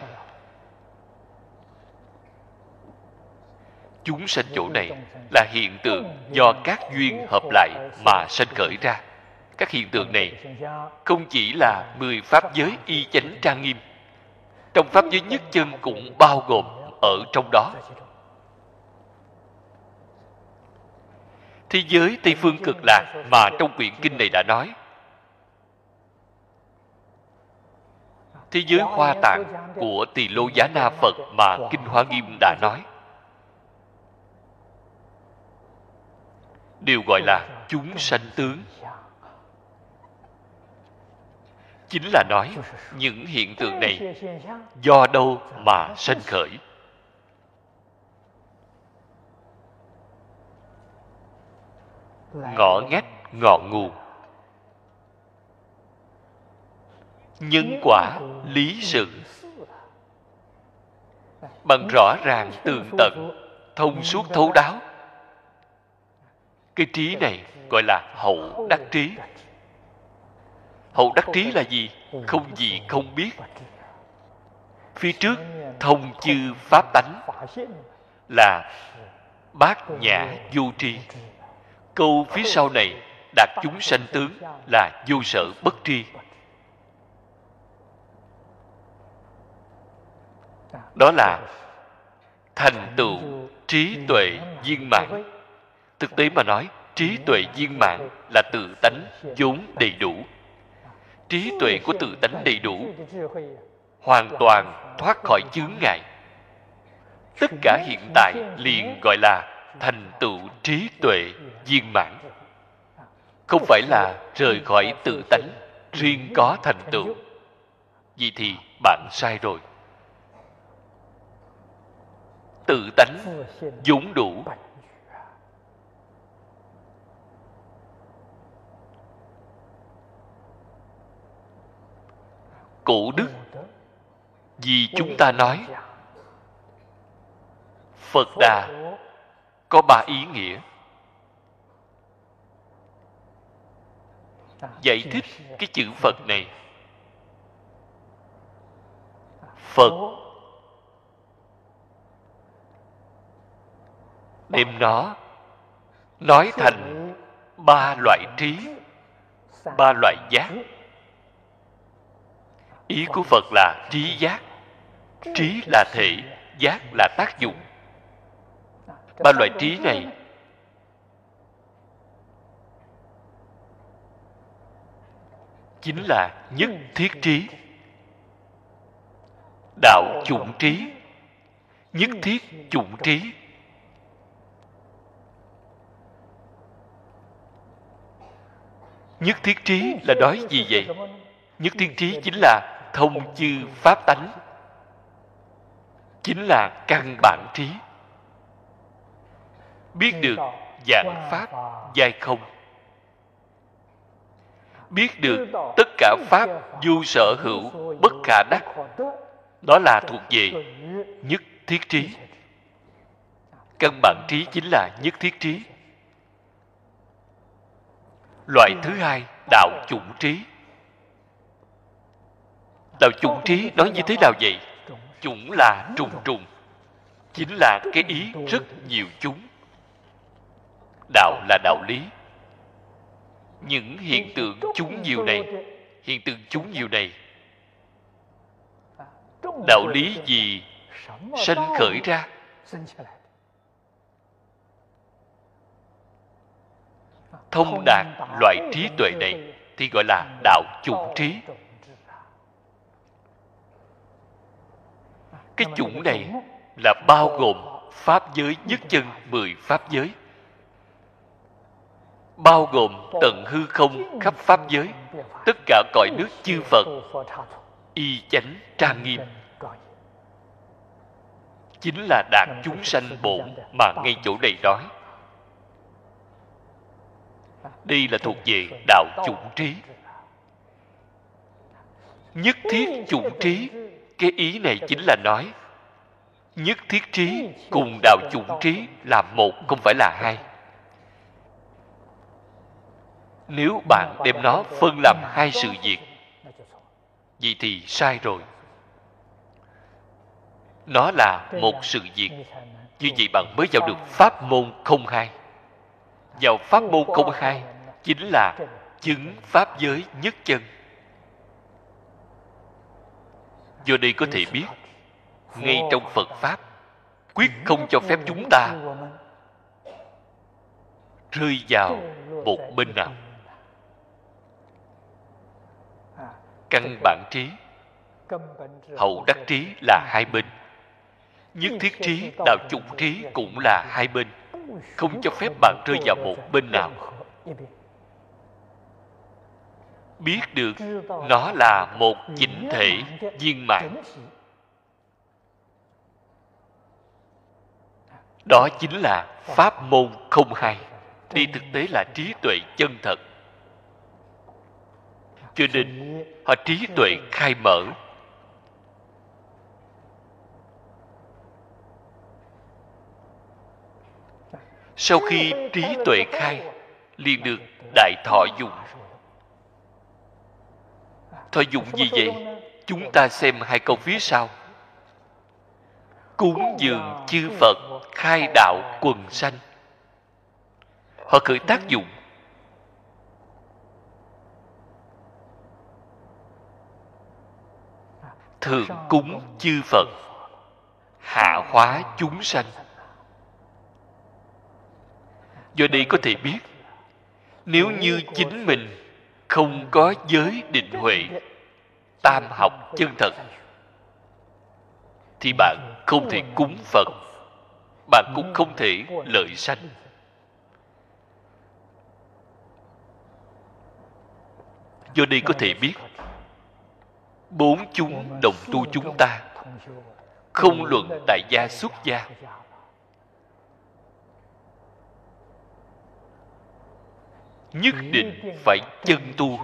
Chúng sanh chỗ này là hiện tượng do các duyên hợp lại mà sanh khởi ra. Các hiện tượng này không chỉ là mười pháp giới y chánh trang nghiêm, trong pháp giới nhất chân cũng bao gồm ở trong đó. Thế giới tây phương cực lạc mà trong quyển kinh này đã nói. Thế giới hoa tạng của tỳ lô giá na phật mà kinh hoa nghiêm đã nói. Đều gọi là chúng sanh tướng. Chính là nói những hiện tượng này do đâu mà sanh khởi. Ngõ ngách ngọn nguồn nhân quả lý sự. bằng rõ ràng tường tận thông suốt thấu đáo. Cái trí này gọi là hậu đắc trí. hậu đắc trí là gì? không gì không biết. phía trước thông chư pháp tánh là bát nhã vô tri câu phía sau này đạt chúng sanh tướng là vô sở bất tri. Đó là thành tựu trí tuệ viên mãn. Thực tế mà nói, trí tuệ viên mãn là tự tánh vốn đầy đủ. Trí tuệ của tự tánh đầy đủ hoàn toàn thoát khỏi chướng ngại. Tất cả hiện tại liền gọi là thành tựu trí tuệ viên mãn. Không phải là rời khỏi tự tánh, riêng có thành tựu. Vậy thì bạn sai rồi. Tự tánh vốn đủ. Cổ đức, vì chúng ta nói, phật đà có ba ý nghĩa. Giải thích cái chữ phật này. Phật đem nó nói thành ba loại trí, ba loại giác. Ý của phật là trí giác, trí là thể, giác là tác dụng ba loại trí này. Chính là nhất thiết trí. Đạo chủng trí. Nhất thiết chủng trí. Nhất thiết trí là nói gì vậy? Nhất thiết trí chính là thông chư pháp tánh. Chính là căn bản trí biết được dạng pháp giai không? Biết được tất cả pháp du sở hữu bất khả đắc. Đó là thuộc về nhất thiết trí. Căn bản trí chính là nhất thiết trí. Loại thứ hai, đạo chủng trí. Đạo chủng trí nói như thế nào vậy? Chủng là trùng trùng, chính là cái ý rất nhiều chúng đạo là đạo lý. Những hiện tượng chúng nhiều này, hiện tượng chúng nhiều này. Đạo lý gì sanh khởi ra? Thông đạt loại trí tuệ này thì gọi là đạo chủng trí. Cái chủng này là bao gồm pháp giới nhất chân, mười pháp giới bao gồm tận hư không khắp pháp giới, tất cả cõi nước chư phật, y chánh trang nghiêm. Chính là đạt chúng sanh bổn mà ngay chỗ này nói. Đây là thuộc về đạo chủng trí. Nhất thiết chủng trí, cái ý này chính là nói, nhất thiết trí cùng đạo chủng trí là một không phải là hai nếu bạn đem nó phân làm hai sự việc, vậy thì sai rồi. Nó là một sự việc, như vậy bạn mới vào được pháp môn không hai. Vào pháp môn không hai chính là chứng pháp giới nhất chân. Do đây có thể biết, ngay trong phật pháp, quyết không cho phép chúng ta rơi vào một bên nào. Căn bản trí. Hậu đắc trí là hai bên. Nhất thiết trí, đạo chủng trí cũng là hai bên. Không cho phép bạn rơi vào một bên nào. Biết được nó là một chỉnh thể viên mãn. Đó chính là pháp môn không hai. Đi thực tế là trí tuệ chân thật cho nên, họ trí tuệ khai mở. Sau khi trí tuệ khai, liền được đại thọ dụng thọ dụng gì vậy? Chúng ta xem hai câu phía sau. Cúng dường chư phật khai đạo quần sanh. Họ khởi tác dụng thượng cúng chư phật, hạ hóa chúng sanh. Do đây có thể biết, nếu như chính mình không có giới định huệ, tam học chân thật, thì bạn không thể cúng phật, bạn cũng không thể lợi sanh. Do đây có thể biết bốn chúng đồng tu chúng ta, không luận tại gia xuất gia. Nhất định phải chân tu.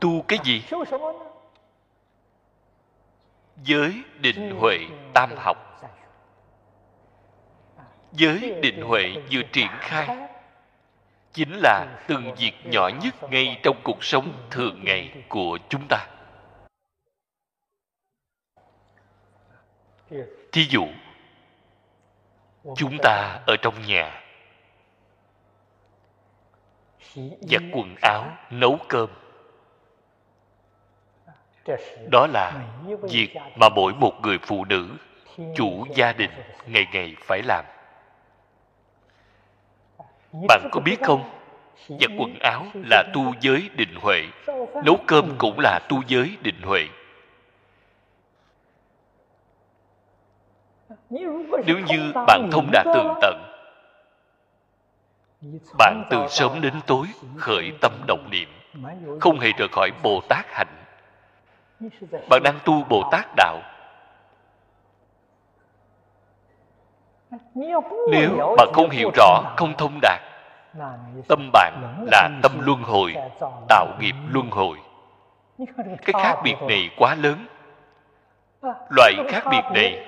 Tu cái gì? Giới định huệ tam học. Giới định huệ vừa triển khai chính là từng việc nhỏ nhất ngay trong cuộc sống thường ngày của chúng ta. Thí dụ chúng ta ở trong nhà giặt quần áo nấu cơm. Đó là việc mà mỗi một người phụ nữ chủ gia đình ngày ngày phải làm bạn có biết không? Giặt quần áo là tu giới định huệ. Nấu cơm cũng là tu giới định huệ. Nếu như bạn thông đạt tường tận, bạn từ sớm đến tối khởi tâm động niệm, không hề rời khỏi bồ tát hạnh. Bạn đang tu bồ tát đạo nếu bạn không hiểu rõ không thông đạt tâm bạn là tâm luân hồi tạo nghiệp luân hồi. Cái khác biệt này quá lớn. Loại khác biệt này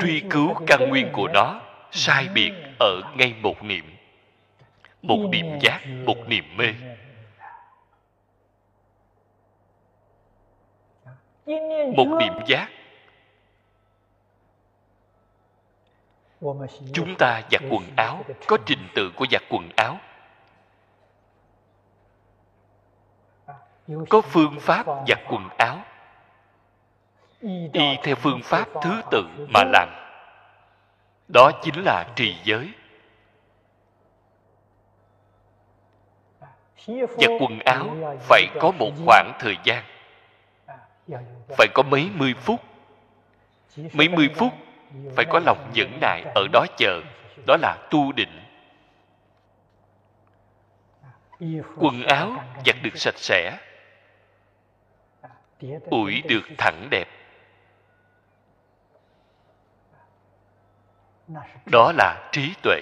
truy cứu căn nguyên của nó sai biệt ở ngay một niệm. Một niệm giác một niệm mê. Một niệm giác chúng ta giặt quần áo, có trình tự của giặt quần áo. Có phương pháp giặt quần áo. Y theo phương pháp thứ tự mà làm. Đó chính là trì giới. Giặt quần áo phải có một khoảng thời gian. Phải có mấy mươi phút. Mấy mươi phút phải có lòng nhẫn nại ở đó chờ. Đó là tu định. Quần áo giặt được sạch sẽ. Ủi được thẳng đẹp. Đó là trí tuệ.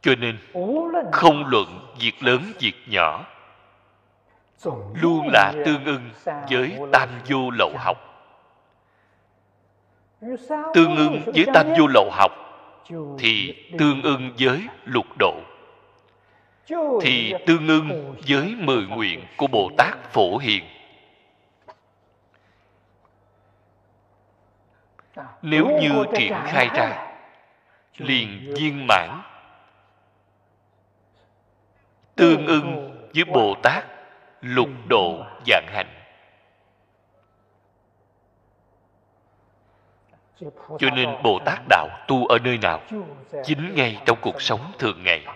Cho nên, không luận việc lớn việc nhỏ luôn là tương ưng với tam vô lậu học. Tương ưng với tam vô lậu học thì tương ưng với lục độ, thì tương ưng với mười nguyện của bồ tát phổ hiền. Nếu như triển khai ra, liền viên mãn, tương ưng với bồ tát lục độ dạng hạnh cho nên bồ tát đạo tu ở nơi nào, chính ngay trong cuộc sống thường ngày.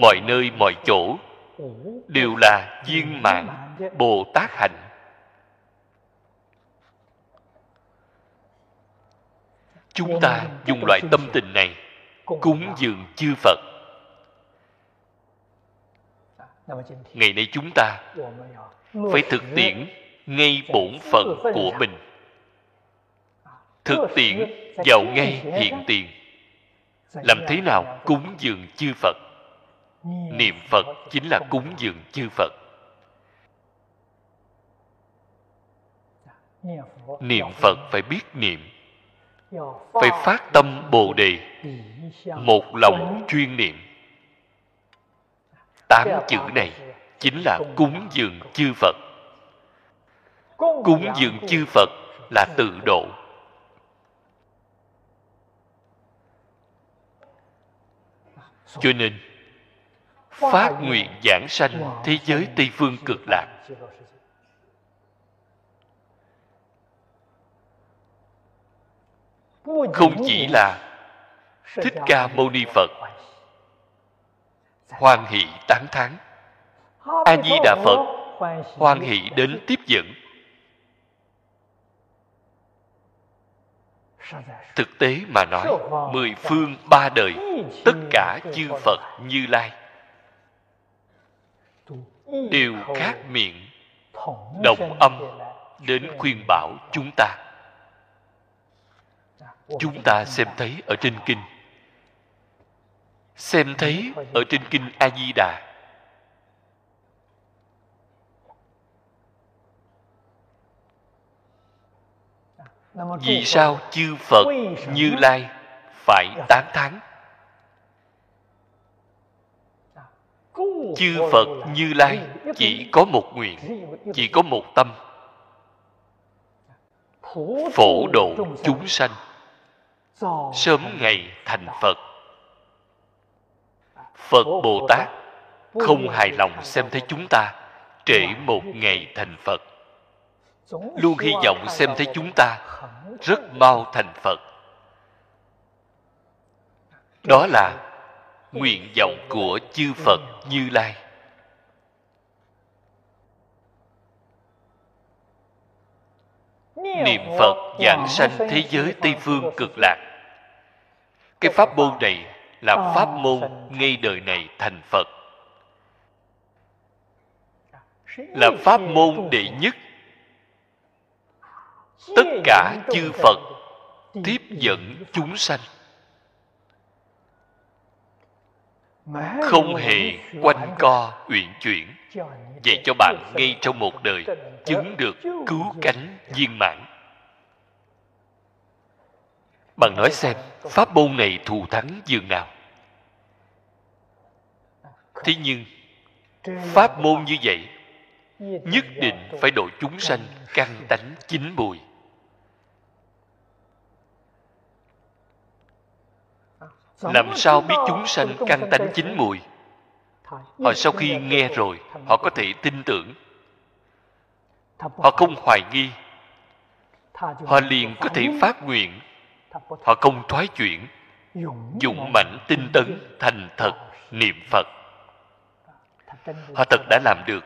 Mọi nơi, mọi chỗ đều là viên mãn bồ tát hạnh. Chúng ta dùng loại tâm tình này cúng dường chư phật ngày nay chúng ta phải thực tiễn ngay bổn phận của mình. Thực tiễn vào ngay hiện tiền. Làm thế nào cúng dường chư phật? Niệm phật chính là cúng dường chư phật. Niệm phật phải. biết niệm. Phải phát tâm bồ đề. Một lòng chuyên niệm tám chữ này chính là cúng dường chư phật. Cúng dường chư phật là tự độ. Cho nên, phát nguyện giảng sanh thế giới tây phương cực lạc. Không chỉ là thích ca mâu ni phật hoan hỷ tán thán. A di đà phật. Hoan hỷ đến tiếp dẫn thực tế mà nói, mười phương ba đời, tất cả chư phật như lai đều khác miệng, đồng âm đến khuyên bảo chúng ta. Chúng ta xem thấy ở trên kinh xem thấy ở trên kinh a di đà vì sao chư phật như lai phải tán thán? Chư phật như lai chỉ có một nguyện, chỉ có một tâm. Phổ độ chúng sanh, sớm ngày thành phật phật bồ tát không hài lòng xem thấy chúng ta trễ một ngày thành phật. Luôn hy vọng xem thấy chúng ta rất mau thành phật. Đó là nguyện vọng của chư phật như lai. Niệm phật giảng sanh thế giới tây phương cực lạc. Cái pháp môn này là pháp môn ngay đời này thành phật. Là pháp môn đệ nhất. Tất cả chư phật tiếp dẫn chúng sanh. Không hề quanh co uyển chuyển. dạy cho bạn ngay trong một đời chứng được cứu cánh viên mãn. Bạn nói xem pháp môn này thù thắng dường nào thế nhưng, pháp môn như vậy, nhất định phải độ chúng sanh căn tánh chín mùi. Làm sao biết chúng sanh căn tánh chín mùi? Họ sau khi nghe rồi, họ có thể tin tưởng. Họ không hoài nghi. Họ liền có thể phát nguyện. Họ không thoái chuyển. Dũng mạnh tinh tấn thành thật niệm phật họ thật đã làm được.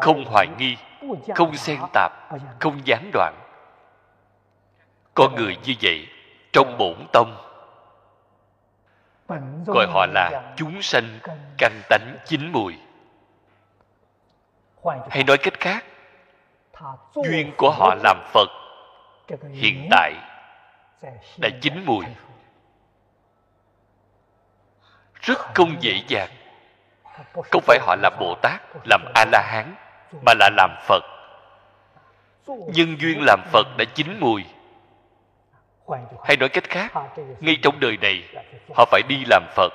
Không hoài nghi, không xen tạp, không gián đoạn. Con người như vậy trong bổn tông. Gọi họ là chúng sanh căn tánh chín mùi. Hay nói cách khác, duyên của họ làm phật hiện tại đã chín mùi. Rất không dễ dàng không phải họ là bồ tát, làm a la hán mà là làm phật. Nhân duyên làm phật đã chín mùi. Hay nói cách khác, ngay trong đời này, họ phải đi làm phật.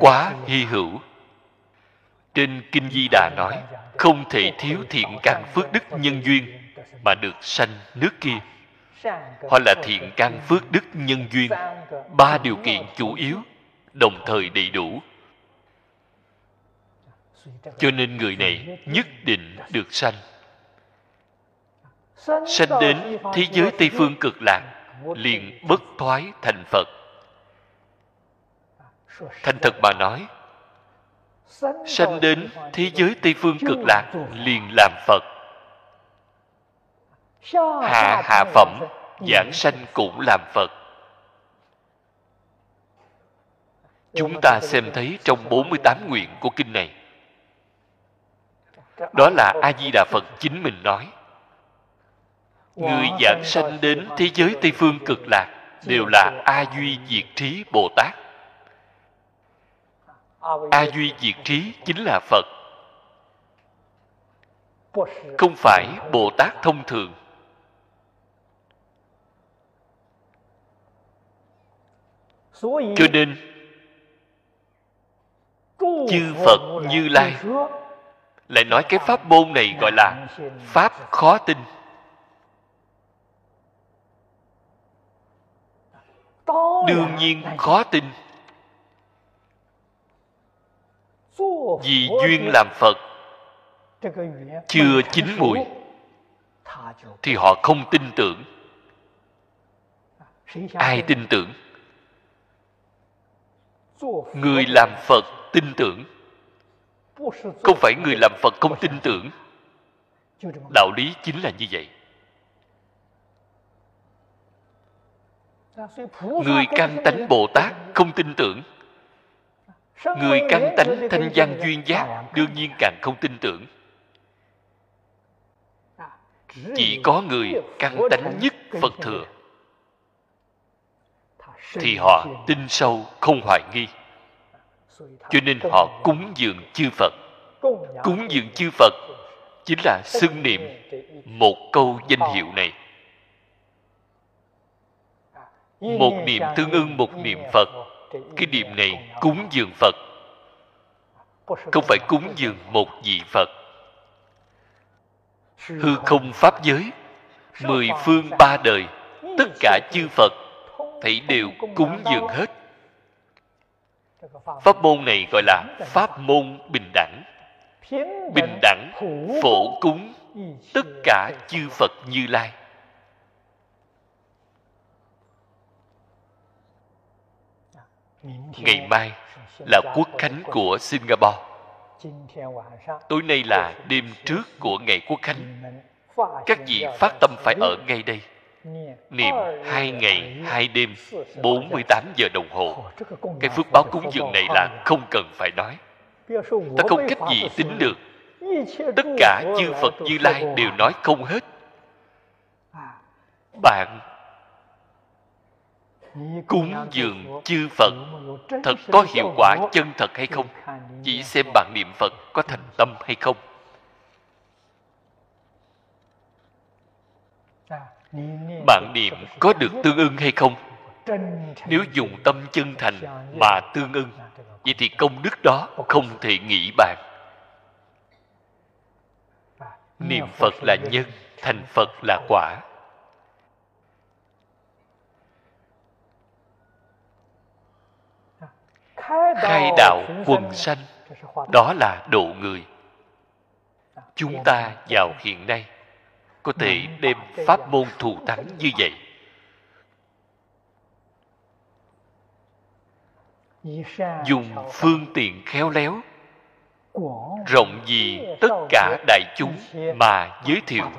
Quá hy hữu. Trên kinh di đà nói, không thể thiếu thiện căn phước đức nhân duyên mà được sanh nước kia. Họ là thiện căn phước đức nhân duyên. Ba điều kiện chủ yếu đồng thời đầy đủ. Cho nên người này nhất định được sanh. Sanh đến thế giới tây phương cực lạc, liền bất thoái thành phật. Thành thật mà nói, sanh đến thế giới tây phương cực lạc liền làm phật. Hạ hạ phẩm, giảng sanh cũng làm phật. Chúng ta xem thấy trong 48 nguyện của kinh này. Đó là a di đà phật chính mình nói, người giảng sanh đến thế giới tây phương cực lạc đều là a duy diệt trí bồ tát. A duy diệt trí chính là phật. Không phải bồ tát thông thường. Cho nên chư phật như lai. Lại nói cái pháp môn này gọi là pháp khó tin. Đương nhiên khó tin. Vì duyên làm phật chưa chín mùi thì họ không tin tưởng. Ai tin tưởng người làm phật tin tưởng. Không phải người làm phật không tin tưởng. Đạo lý chính là như vậy. Người căn tánh bồ tát không tin tưởng. Người căn tánh thanh văn duyên giác đương nhiên càng không tin tưởng. Chỉ có người căn tánh nhất phật thừa thì họ tin sâu không hoài nghi. Cho nên họ cúng dường chư phật. Cúng dường chư phật chính là xưng niệm một câu danh hiệu này. Một niệm tương ưng một niệm phật. cái niệm này cúng dường phật. Không phải cúng dường một vị phật. Hư không pháp giới mười phương ba đời tất cả chư phật thảy đều cúng dường hết. Pháp môn này gọi là pháp môn bình đẳng. Bình đẳng phổ cúng tất cả chư phật như lai. Ngày mai là quốc khánh của singapore. Tối nay là đêm trước của ngày quốc khánh. Các vị phát tâm phải ở ngay đây niệm hai ngày hai đêm 48 giờ đồng hồ. Cái phước báo cúng dường này là không cần phải nói. Ta không cách gì tính được. Tất cả chư phật như lai đều nói không hết. Bạn cúng dường chư phật thật có hiệu quả chân thật hay không? chỉ xem bạn niệm phật có thành tâm hay không bạn niệm có được tương ưng hay không? Nếu dùng tâm chân thành mà tương ưng vậy thì công đức đó không thể nghĩ bàn. Niệm phật là nhân thành phật là quả. Khai đạo quần sanh đó là độ người. Chúng ta vào hiện nay có thể đem pháp môn thù thắng như vậy. Dùng phương tiện khéo léo rộng gì tất cả đại chúng mà giới thiệu.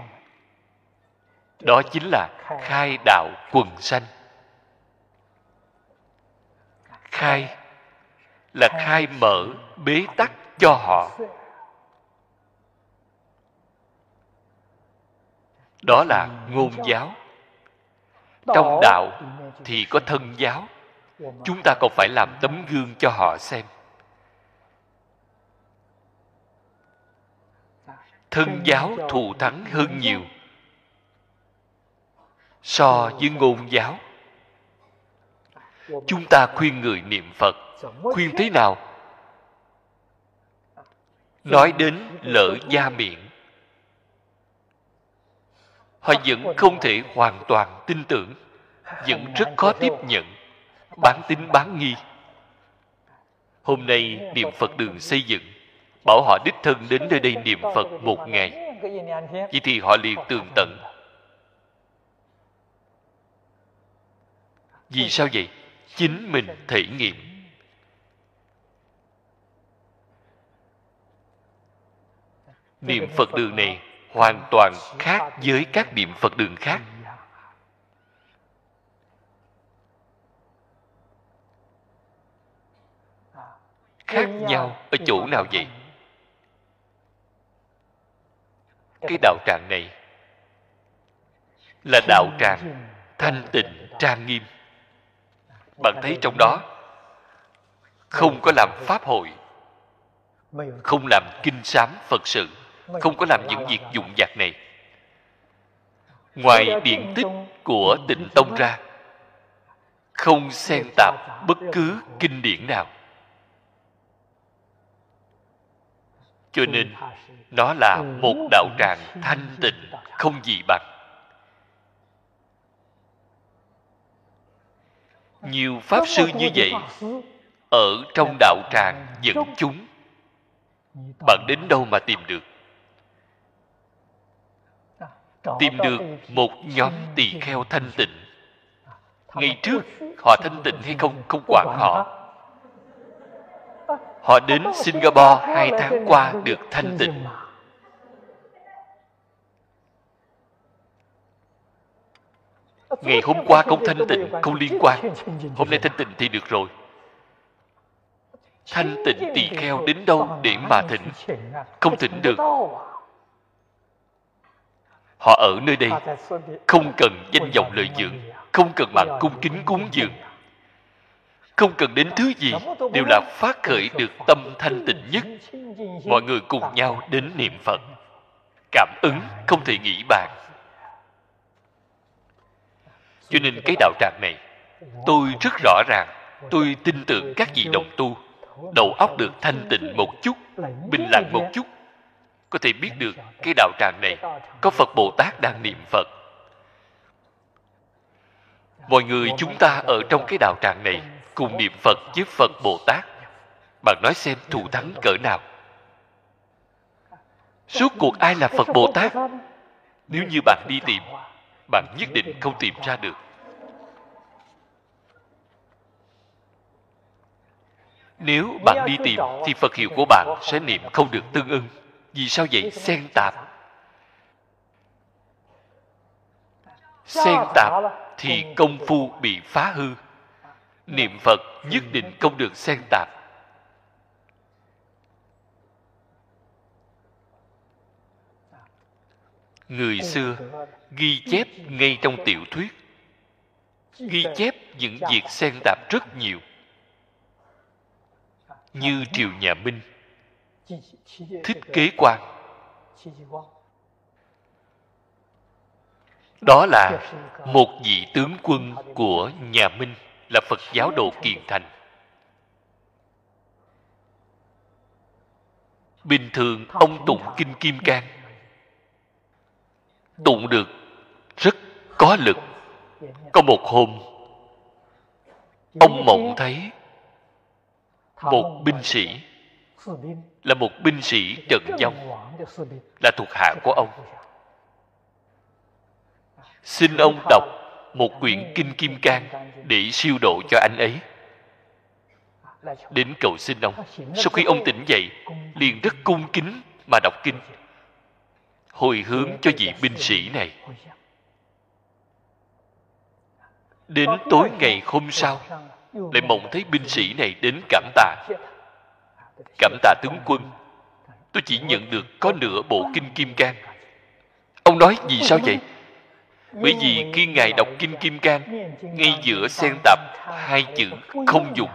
đó chính là khai đạo quần sanh. khai là khai mở bế tắc cho họ đó là ngôn giáo. Trong đạo thì có thân giáo. Chúng ta còn phải làm tấm gương cho họ xem. Thân giáo thù thắng hơn nhiều so với ngôn giáo. Chúng ta khuyên người niệm phật. Khuyên thế nào? Nói đến lỡ da miệng họ vẫn không thể hoàn toàn tin tưởng, vẫn rất khó tiếp nhận bán tín bán nghi. Hôm nay niệm phật đường xây dựng, bảo họ đích thân đến nơi đây niệm phật một ngày. Vậy thì họ liền tường tận. Vì sao vậy? Chính mình thể nghiệm. Niệm phật đường này hoàn toàn khác với các niệm phật đường khác. Khác nhau ở chỗ nào vậy? Cái đạo tràng này là đạo tràng thanh tịnh, trang nghiêm. Bạn thấy trong đó không có làm pháp hội, không làm kinh sám phật sự không có làm những việc dụng vặt này. Ngoài điện tích của tịnh tông ra không xen tạp bất cứ kinh điển nào. Cho nên nó là một đạo tràng thanh tịnh không gì bằng. Nhiều pháp sư như vậy ở trong đạo tràng dẫn chúng bạn đến đâu mà tìm được tìm được một nhóm tỳ kheo thanh tịnh ngày trước họ thanh tịnh hay không không quản họ họ đến singapore hai tháng qua được thanh tịnh ngày hôm qua không thanh tịnh không liên quan hôm nay thanh tịnh thì được rồi thanh tịnh tỳ kheo đến đâu để mà thỉnh không thỉnh được họ ở nơi đây không cần danh vọng lợi dưỡng không cần bạn cung kính cúng dường. Không cần đến thứ gì đều là phát khởi được tâm thanh tịnh nhất. Mọi người cùng nhau đến niệm phật. Cảm ứng không thể nghĩ bàn. Cho nên cái đạo tràng này tôi rất rõ ràng tôi tin tưởng các vị đồng tu. Đầu óc được thanh tịnh một chút bình lặng một chút có thể biết được cái đạo tràng này có phật bồ tát đang niệm phật. Mọi người chúng ta ở trong cái đạo tràng này cùng niệm phật với phật bồ tát. bạn nói xem thù thắng cỡ nào. Suốt cuộc ai là phật bồ tát? nếu như bạn đi tìm bạn nhất định không tìm ra được. Nếu bạn đi tìm thì phật hiệu của bạn sẽ niệm không được tương ưng vì sao vậy? Xen tạp. Xen tạp thì công phu bị phá hư. Niệm phật nhất định không được xen tạp. Người xưa ghi chép ngay trong tiểu thuyết. ghi chép những việc xen tạp rất nhiều. Như triều nhà minh thích kế quan đó là một vị tướng quân của nhà minh là phật giáo độ kiền thành. Bình thường ông tụng kinh kim cang tụng được rất có lực. Có một hôm ông mộng thấy một binh sĩ là một binh sĩ trần vong là thuộc hạ của ông. Xin ông đọc một quyển kinh kim cang để siêu độ cho anh ấy. Đến cầu xin ông. Sau khi ông tỉnh dậy liền rất cung kính mà đọc kinh. Hồi hướng cho vị binh sĩ này. Đến tối ngày hôm sau lại mộng thấy binh sĩ này đến cảm tạ cảm tạ tướng quân. Tôi chỉ nhận được có nửa bộ kinh kim cang. Ông nói vì sao vậy? Bởi vì khi ngài đọc kinh kim cang, ngay giữa xen tập hai chữ không dùng.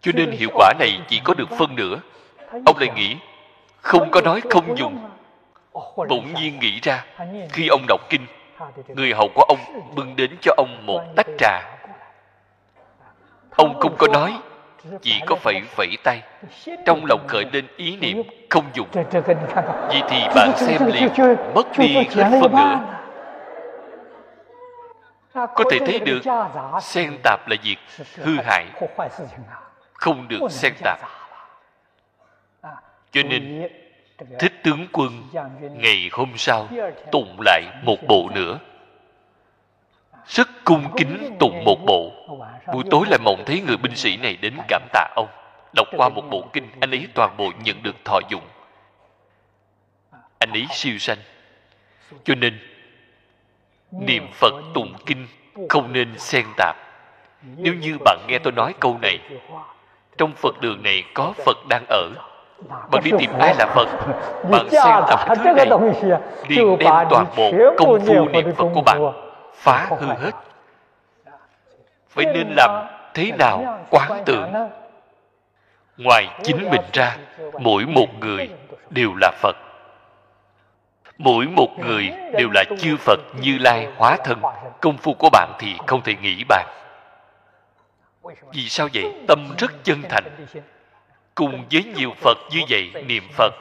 Cho nên hiệu quả này chỉ có được phân nửa. Ông lại nghĩ, không có nói không dùng. Bỗng nhiên nghĩ ra, khi ông đọc kinh, người hầu của ông bưng đến cho ông một tách trà ông không có nói chỉ có phẩy phẩy tay trong lòng khởi lên ý niệm không dùng. Vì thì bạn xem liền mất đi hết phân nửa. có thể thấy được xen tạp là việc hư hại. không được xen tạp. cho nên thích tướng quân ngày hôm sau tụng lại một bộ nữa rất cung kính tụng một bộ. Buổi tối lại mộng thấy người binh sĩ này đến cảm tạ ông. Đọc qua một bộ kinh, anh ấy toàn bộ nhận được thọ dụng. Anh ấy siêu sanh. Cho nên, niệm phật tụng kinh không nên xen tạp. Nếu như bạn nghe tôi nói câu này, trong phật đường này có phật đang ở. Bạn đi tìm ai là phật? Bạn xen tạp thứ này liền đem toàn bộ công phu niệm phật của bạn phá hư hết. Vậy nên làm thế nào quán tưởng? ngoài chính mình ra mỗi một người đều là phật. Mỗi một người đều là chư phật như lai hóa thân. công phu của bạn thì không thể nghĩ bàn. Vì sao vậy? Tâm rất chân thành. cùng với nhiều phật như vậy niệm phật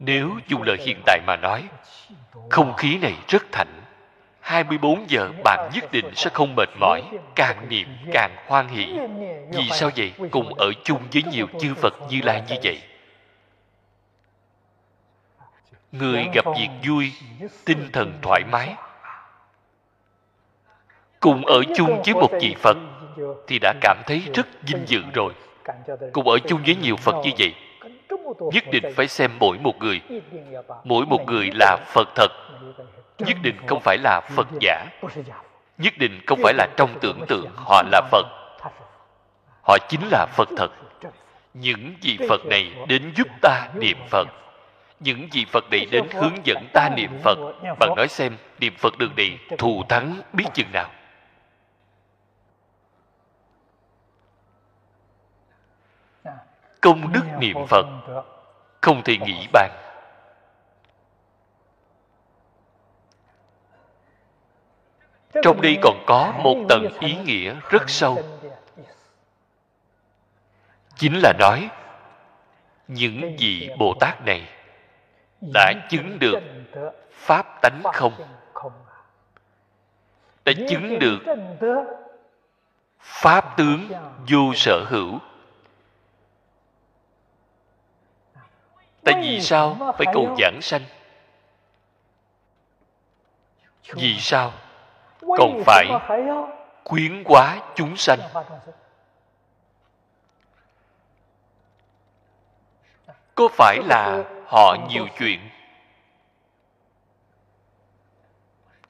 nếu dùng lời hiện tại mà nói, không khí này rất thạnh. 24 giờ bạn nhất định sẽ không mệt mỏi, càng niệm càng hoan hỷ. Vì sao vậy? Cùng ở chung với nhiều chư phật như lai như vậy. Người gặp việc vui, tinh thần thoải mái. Cùng ở chung với một vị phật thì đã cảm thấy rất vinh dự rồi. Cùng ở chung với nhiều phật như vậy nhất định phải xem mỗi một người. Mỗi một người là phật thật. Nhất định không phải là phật giả. Nhất định không phải là trong tưởng tượng họ là phật. Họ chính là phật thật. Những vị phật này đến giúp ta niệm phật. Những vị phật này đến hướng dẫn ta niệm phật. Bạn nói xem, niệm phật đường này thù thắng biết chừng nào. Công đức niệm phật. không thể nghĩ bàn. Trong đây còn có một tầng ý nghĩa rất sâu. chính là nói những vị bồ tát này đã chứng được pháp tánh không? đã chứng được pháp tướng vô sở hữu vì sao phải cầu giảng sanh? Vì sao còn phải khuyến hóa chúng sanh? Có phải là họ nhiều chuyện?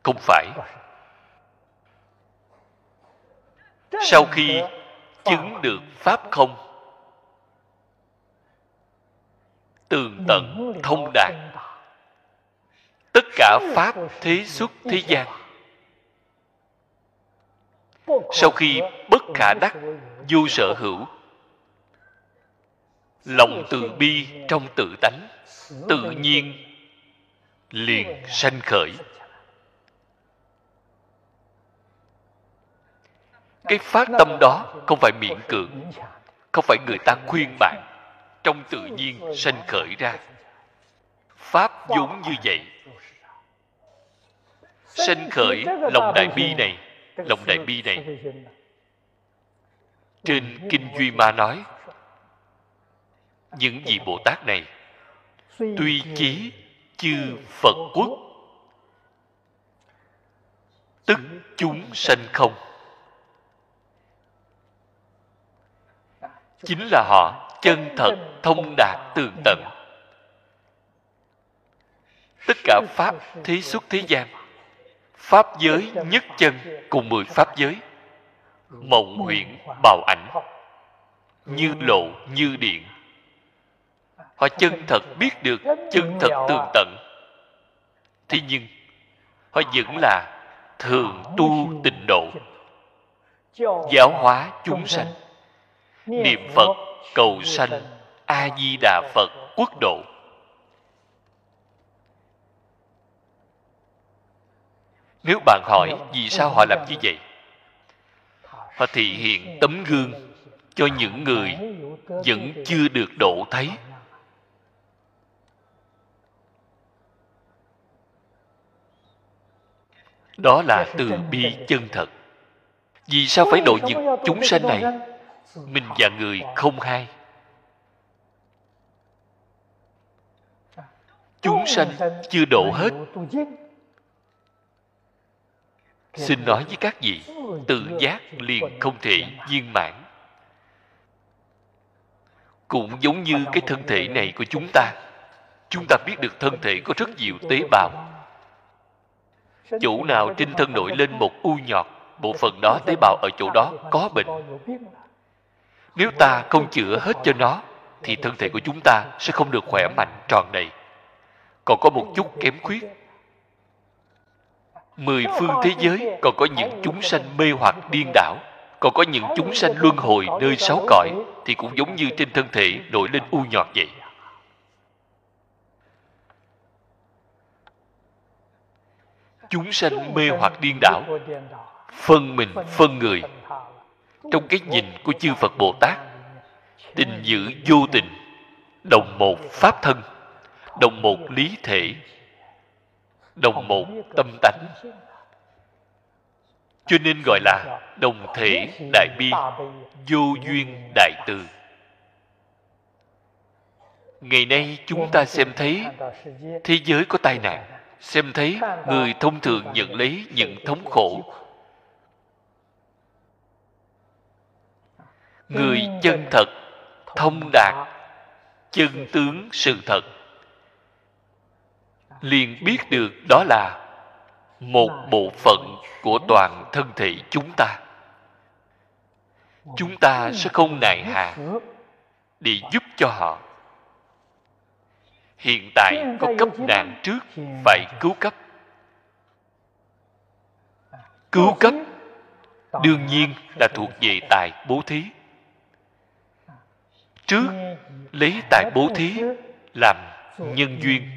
Không phải. Sau khi chứng được pháp không tường tận thông đạt. tất cả pháp thế xuất thế gian. Sau khi bất khả đắc vô sở hữu. Lòng từ bi trong tự tánh tự nhiên liền sanh khởi. cái phát tâm đó không phải miễn cưỡng không phải người ta khuyên bạn trong tự nhiên sanh khởi ra. Pháp vốn như vậy. Sanh khởi lòng đại bi này lòng đại bi này. trên kinh duy ma nói những vị bồ tát này tuy chí chư phật quốc tức chúng sanh không. chính là họ chân thật thông đạt tường tận. Tất cả pháp thế xuất thế gian pháp giới nhất chân cùng mười pháp giới mộng huyễn bào ảnh, như lộ, như điện. Họ chân thật biết được chân thật tường tận. Thế nhưng, họ vẫn là thường tu tịnh độ, giáo hóa chúng sanh, niệm phật cầu sanh a di đà phật quốc độ. Nếu bạn hỏi vì sao họ làm như vậy họ thể hiện tấm gương cho những người vẫn chưa được độ thấy. Đó là từ bi chân thật. Vì sao phải độ những chúng sanh này mình và người không hai. Chúng sanh chưa độ hết. Xin nói với các vị, tự giác liền không thể viên mãn. Cũng giống như cái thân thể này của chúng ta chúng ta biết được thân thể có rất nhiều tế bào. Chỗ nào trên thân nổi lên một u nhọt, bộ phận đó tế bào ở chỗ đó có bệnh nếu ta không chữa hết cho nó, thì thân thể của chúng ta sẽ không được khỏe mạnh tròn đầy. Còn có một chút kém khuyết. Mười phương thế giới, còn có những chúng sanh mê hoặc điên đảo, còn có những chúng sanh luân hồi nơi sáu cõi, thì cũng giống như trên thân thể nổi lên u nhọt vậy. Chúng sanh mê hoặc điên đảo, phân mình, phân người trong cái nhìn của chư phật bồ tát tình giữ vô tình, đồng một pháp thân, đồng một lý thể, đồng một tâm tánh. Cho nên gọi là đồng thể đại bi, vô duyên đại từ. Ngày nay chúng ta xem thấy thế giới có tai nạn, xem thấy người thông thường nhận lấy những thống khổ người chân thật thông đạt chân tướng sự thật. Liền biết được đó là một bộ phận của toàn thân thể chúng ta. Chúng ta sẽ không nại hà để giúp cho họ. Hiện tại có cấp nạn trước phải cứu cấp. Cứu cấp đương nhiên là thuộc về tài bố thí trước, lấy tài bố thí, làm nhân duyên.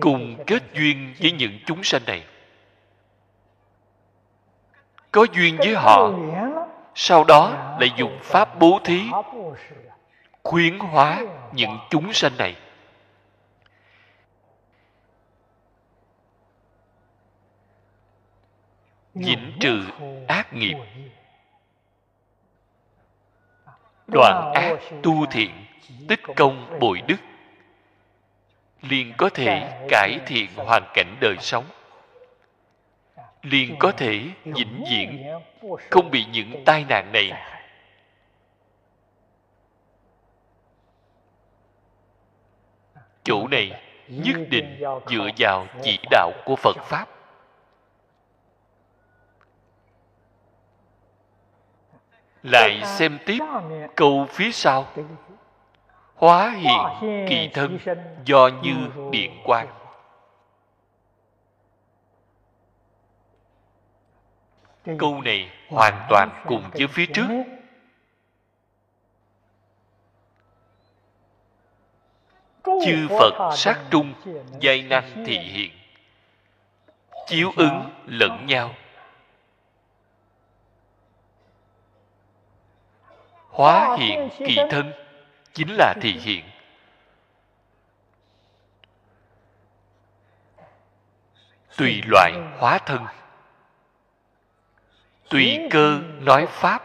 Cùng kết duyên với những chúng sanh này. Có duyên với họ, sau đó lại dùng pháp bố thí, khuyến hóa những chúng sanh này. Vĩnh trừ ác nghiệp đoạn ác tu thiện tích công bồi đức. Liền có thể cải thiện hoàn cảnh đời sống. Liền có thể vĩnh viễn không bị những tai nạn này. Chỗ này nhất định dựa vào chỉ đạo của phật pháp lại xem tiếp câu phía sau. Hóa hiện kỳ thân do như điện quang. Câu này hoàn toàn cùng với phía trước. Chư phật sát trung, giai năng thị hiện. Chiếu ứng lẫn nhau. Hóa hiện kỳ thân chính là thị hiện. Tùy loại hóa thân. Tùy cơ nói pháp.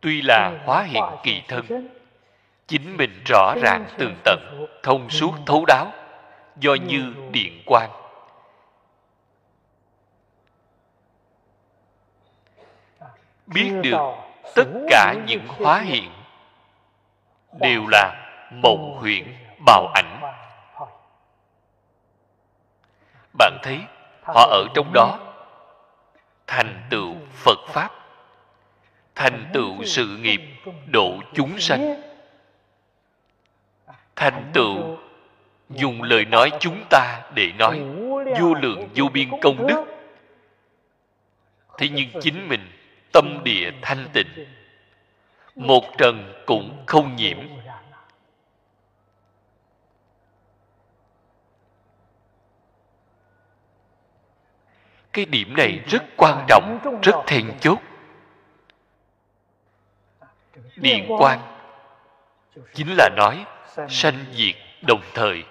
Tuy là hóa hiện kỳ thân chính mình rõ ràng tường tận thông suốt thấu đáo do như điện quang. Biết được tất cả những hóa hiện đều là mộng huyện bào ảnh. Bạn thấy họ ở trong đó. Thành tựu phật pháp. Thành tựu sự nghiệp độ chúng sanh. Thành tựu dùng lời nói chúng ta để nói vô lượng vô biên công đức. Thế nhưng chính mình tâm địa thanh tịnh, một trần cũng không nhiễm. Cái điểm này rất quan trọng, rất then chốt. Điện quan chính là nói sanh diệt đồng thời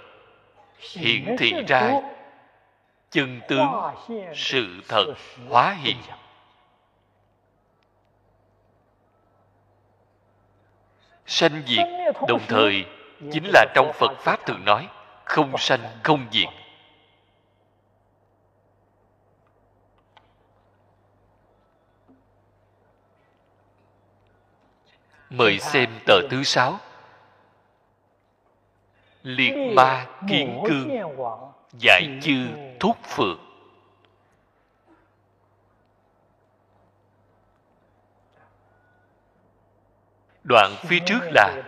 hiển thị ra chân tướng sự thật hóa hiện. Sanh diệt đồng thời chính là trong phật pháp thường nói không sanh không diệt. Mời xem tờ thứ sáu. Liệt ma kiên cương giải chư thúc phượng đoạn phía trước là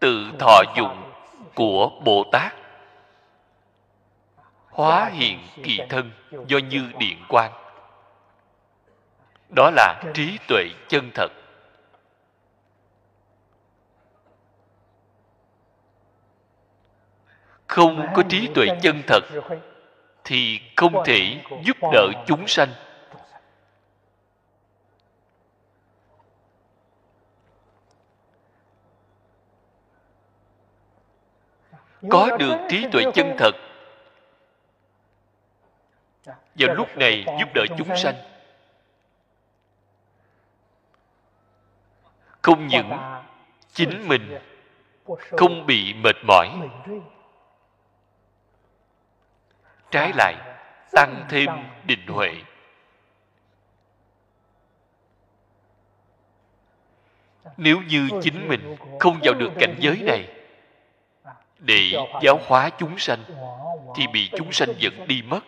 tự thọ dụng của bồ tát hóa hiện kỳ thân do như điện quang. Đó là trí tuệ chân thật. Không có trí tuệ chân thật thì không thể giúp đỡ chúng sanh. Có được trí tuệ chân thật. Vào lúc này giúp đỡ chúng sanh. không những chính mình không bị mệt mỏi trái lại tăng thêm định huệ. Nếu như chính mình không vào được cảnh giới này để giáo hóa chúng sanh thì bị chúng sanh dẫn đi mất.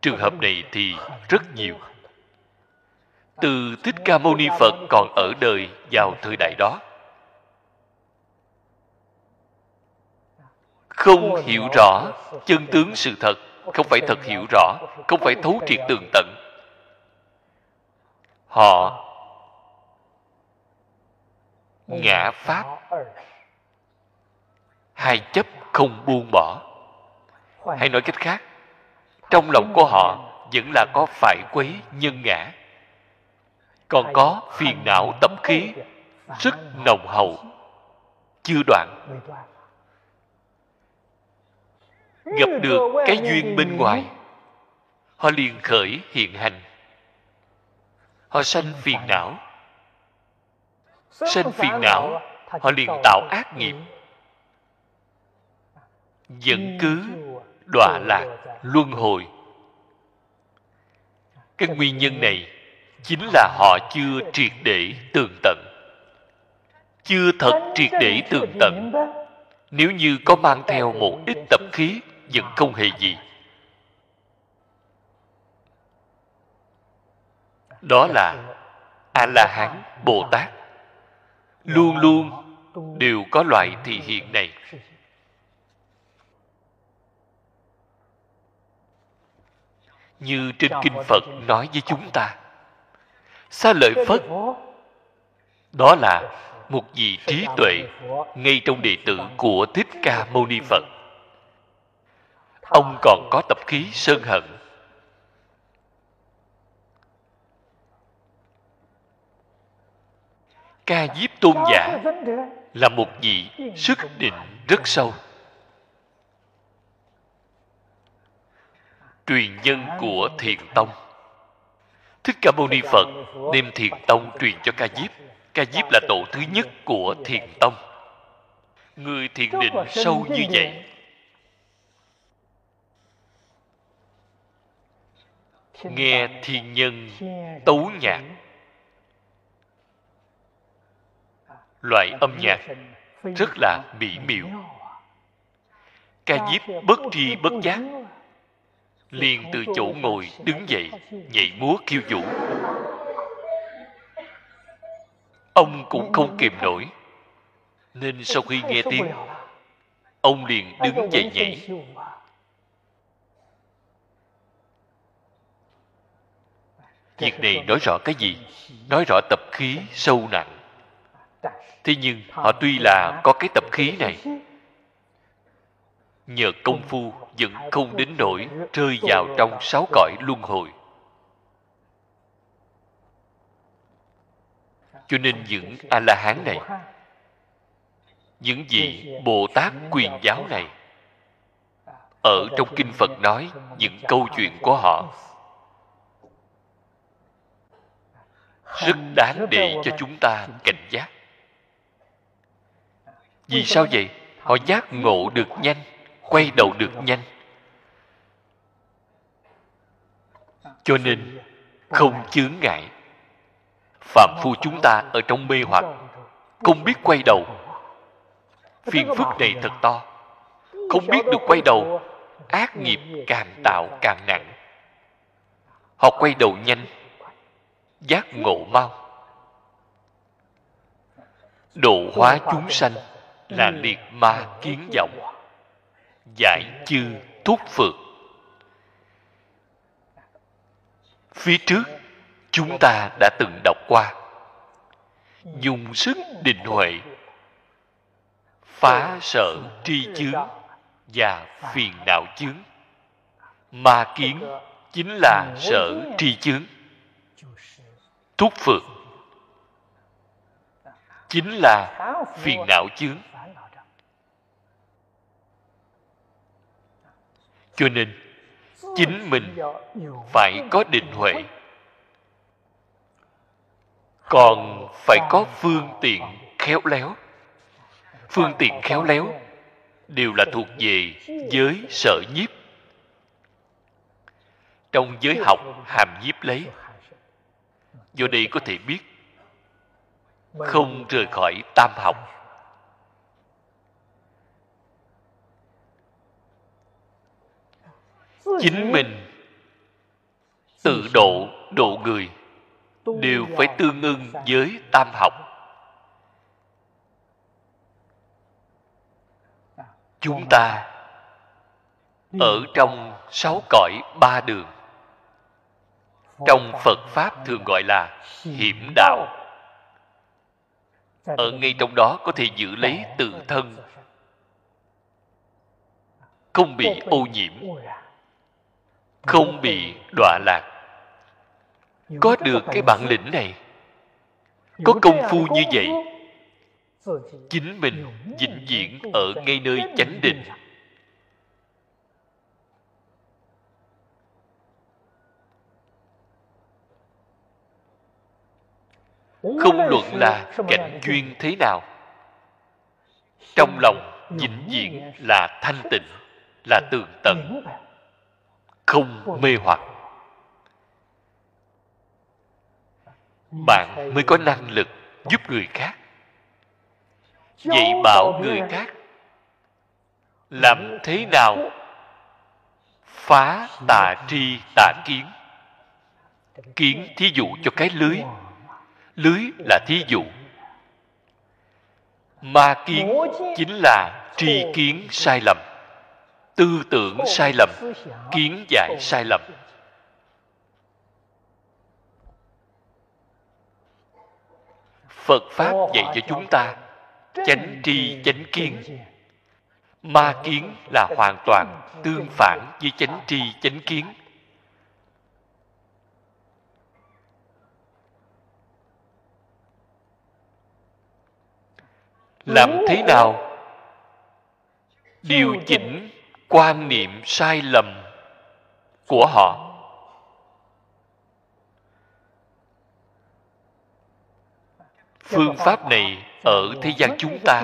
trường hợp này thì rất nhiều. từ thích ca mâu ni phật còn ở đời vào thời đại đó. Không hiểu rõ chân tướng sự thật không phải thật hiểu rõ không phải thấu triệt tường tận. Họ ngã pháp. Hai chấp không buông bỏ. Hay nói cách khác, trong lòng của họ vẫn là có phải quấy nhân ngã. Còn có phiền não tập khí rất nồng hậu, chưa đoạn. Gặp được cái duyên bên ngoài, họ liền khởi hiện hành. Họ sanh phiền não sanh phiền não họ liền tạo ác nghiệp. vẫn cứ đọa lạc luân hồi. Cái nguyên nhân này chính là họ chưa triệt để tường tận. Chưa thật triệt để tường tận. nếu như có mang theo một ít tập khí vẫn không hề gì. Đó là a la hán bồ tát luôn luôn đều có loại thị hiện này. Như trên kinh phật nói với chúng ta xa lợi phất, đó là một vị trí tuệ ngay trong đệ tử của thích ca mâu ni phật. Ông còn có tập khí sơn hận ca diếp tôn giả là một vị sức định rất sâu. Truyền nhân của thiền tông. Thích ca mâu ni phật đem thiền tông truyền cho ca diếp. Ca diếp là tổ thứ nhất của thiền tông. Người thiền định sâu như vậy. nghe thiên nhân tấu nhạc loại âm nhạc, rất là mỹ miều. Ca diếp bất tri bất giác, liền từ chỗ ngồi đứng dậy, nhảy múa khiêu vũ. Ông cũng không kìm nổi, nên sau khi nghe tiếng, ông liền đứng dậy nhảy. Việc này nói rõ cái gì? Nói rõ tập khí sâu nặng thế nhưng họ tuy là có cái tập khí này, nhờ công phu vẫn không đến nỗi rơi vào trong sáu cõi luân hồi. Cho nên những a la hán này, những vị bồ tát quyền giáo này, ở trong kinh phật nói những câu chuyện của họ, rất đáng để cho chúng ta cảnh giác vì sao vậy? Họ giác ngộ được nhanh, quay đầu được nhanh. Cho nên, không chướng ngại. Phạm phu chúng ta ở trong mê hoặc, không biết quay đầu. Phiền phức này thật to. Không biết được quay đầu, ác nghiệp càng tạo càng nặng. Họ quay đầu nhanh, giác ngộ mau. Độ hóa chúng sanh là liệt ma kiến vọng giải chư thúc phược phía trước, chúng ta đã từng đọc qua. Dùng sức định huệ, phá sở tri chướng và phiền não chướng. Ma kiến chính là sở tri chướng. Thúc phược chính là phiền não chướng. Cho nên, chính mình phải có định huệ. Còn phải có phương tiện khéo léo. Phương tiện khéo léo đều là thuộc về giới sở nhiếp. Trong giới học hàm nhiếp lấy, do đây có thể biết, không rời khỏi tam học. Chính mình tự độ độ người đều phải tương ưng với tam học. Chúng ta ở trong sáu cõi ba đường. Trong phật pháp thường gọi là hiểm đạo. Ở ngay trong đó có thể giữ lấy tự thân, không bị ô nhiễm không bị đọa lạc. Có được cái bản lĩnh này, có công phu như vậy, chính mình vĩnh viễn ở ngay nơi chánh định. Không luận là cảnh duyên thế nào, trong lòng vĩnh viễn là thanh tịnh, là tường tận không mê hoặc. Bạn mới có năng lực giúp người khác. Dạy bảo người khác làm thế nào phá tà tri tà kiến. Kiến thí dụ cho cái lưới. Lưới là thí dụ. Ma kiến chính là tri kiến sai lầm tư tưởng sai lầm kiến giải sai lầm. phật pháp dạy cho chúng ta chánh tri chánh kiến. ma kiến là hoàn toàn tương phản với chánh tri chánh kiến. làm thế nào điều chỉnh quan niệm sai lầm của họ. Phương pháp này ở thế gian chúng ta.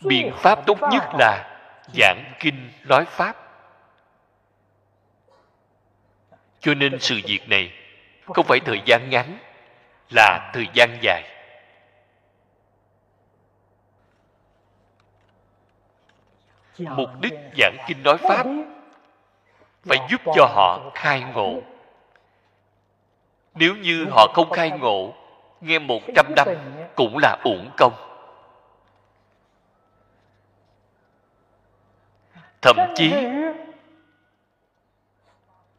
Biện pháp tốt nhất là giảng kinh nói pháp. Cho nên sự việc này không phải thời gian ngắn, là thời gian dài. Mục đích giảng kinh nói pháp phải giúp cho họ khai ngộ. Nếu như họ không khai ngộ nghe một trăm năm cũng là uổng công. Thậm chí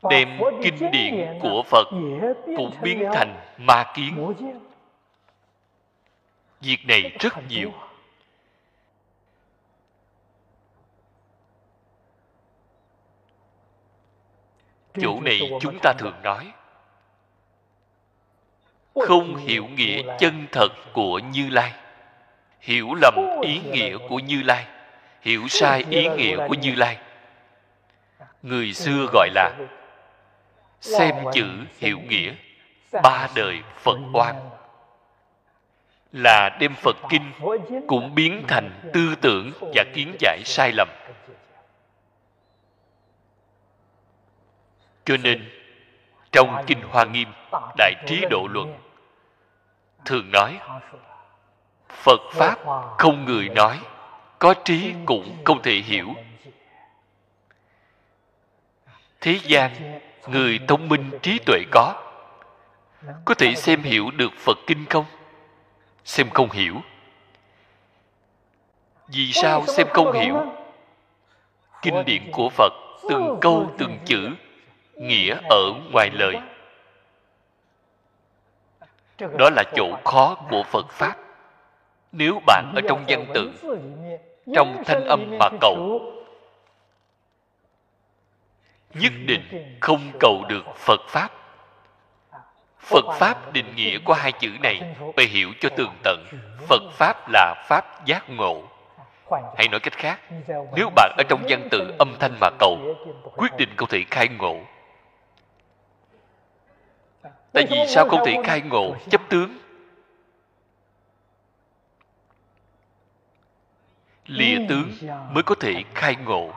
đem kinh điển của phật cũng biến thành ma kiến. Việc này rất nhiều chỗ này chúng ta thường nói. Không hiểu nghĩa chân thật của như lai. Hiểu lầm ý nghĩa của như lai. Hiểu sai ý nghĩa của như lai. Người xưa gọi là xem chữ hiểu nghĩa ba đời phật oan. Là đem phật kinh cũng biến thành tư tưởng và kiến giải sai lầm cho nên, trong kinh hoa nghiêm, đại trí độ luận, thường nói, phật pháp không người nói, có trí cũng không thể hiểu. Thế gian, người thông minh trí tuệ có. Có thể xem hiểu được phật kinh không? Xem không hiểu. Vì sao xem không hiểu? Kinh điển của phật từng câu từng chữ nghĩa ở ngoài lời. Đó là chỗ khó của phật pháp. Nếu bạn ở trong văn tự trong thanh âm mà cầu, nhất định không cầu được phật pháp. Phật pháp định nghĩa của hai chữ này, phải hiểu cho tường tận. Phật pháp là pháp giác ngộ. Hay nói cách khác, nếu bạn ở trong văn tự âm thanh mà cầu, quyết định không thể khai ngộ tại vì sao không thể khai ngộ? Chấp tướng. Lìa tướng mới có thể khai ngộ.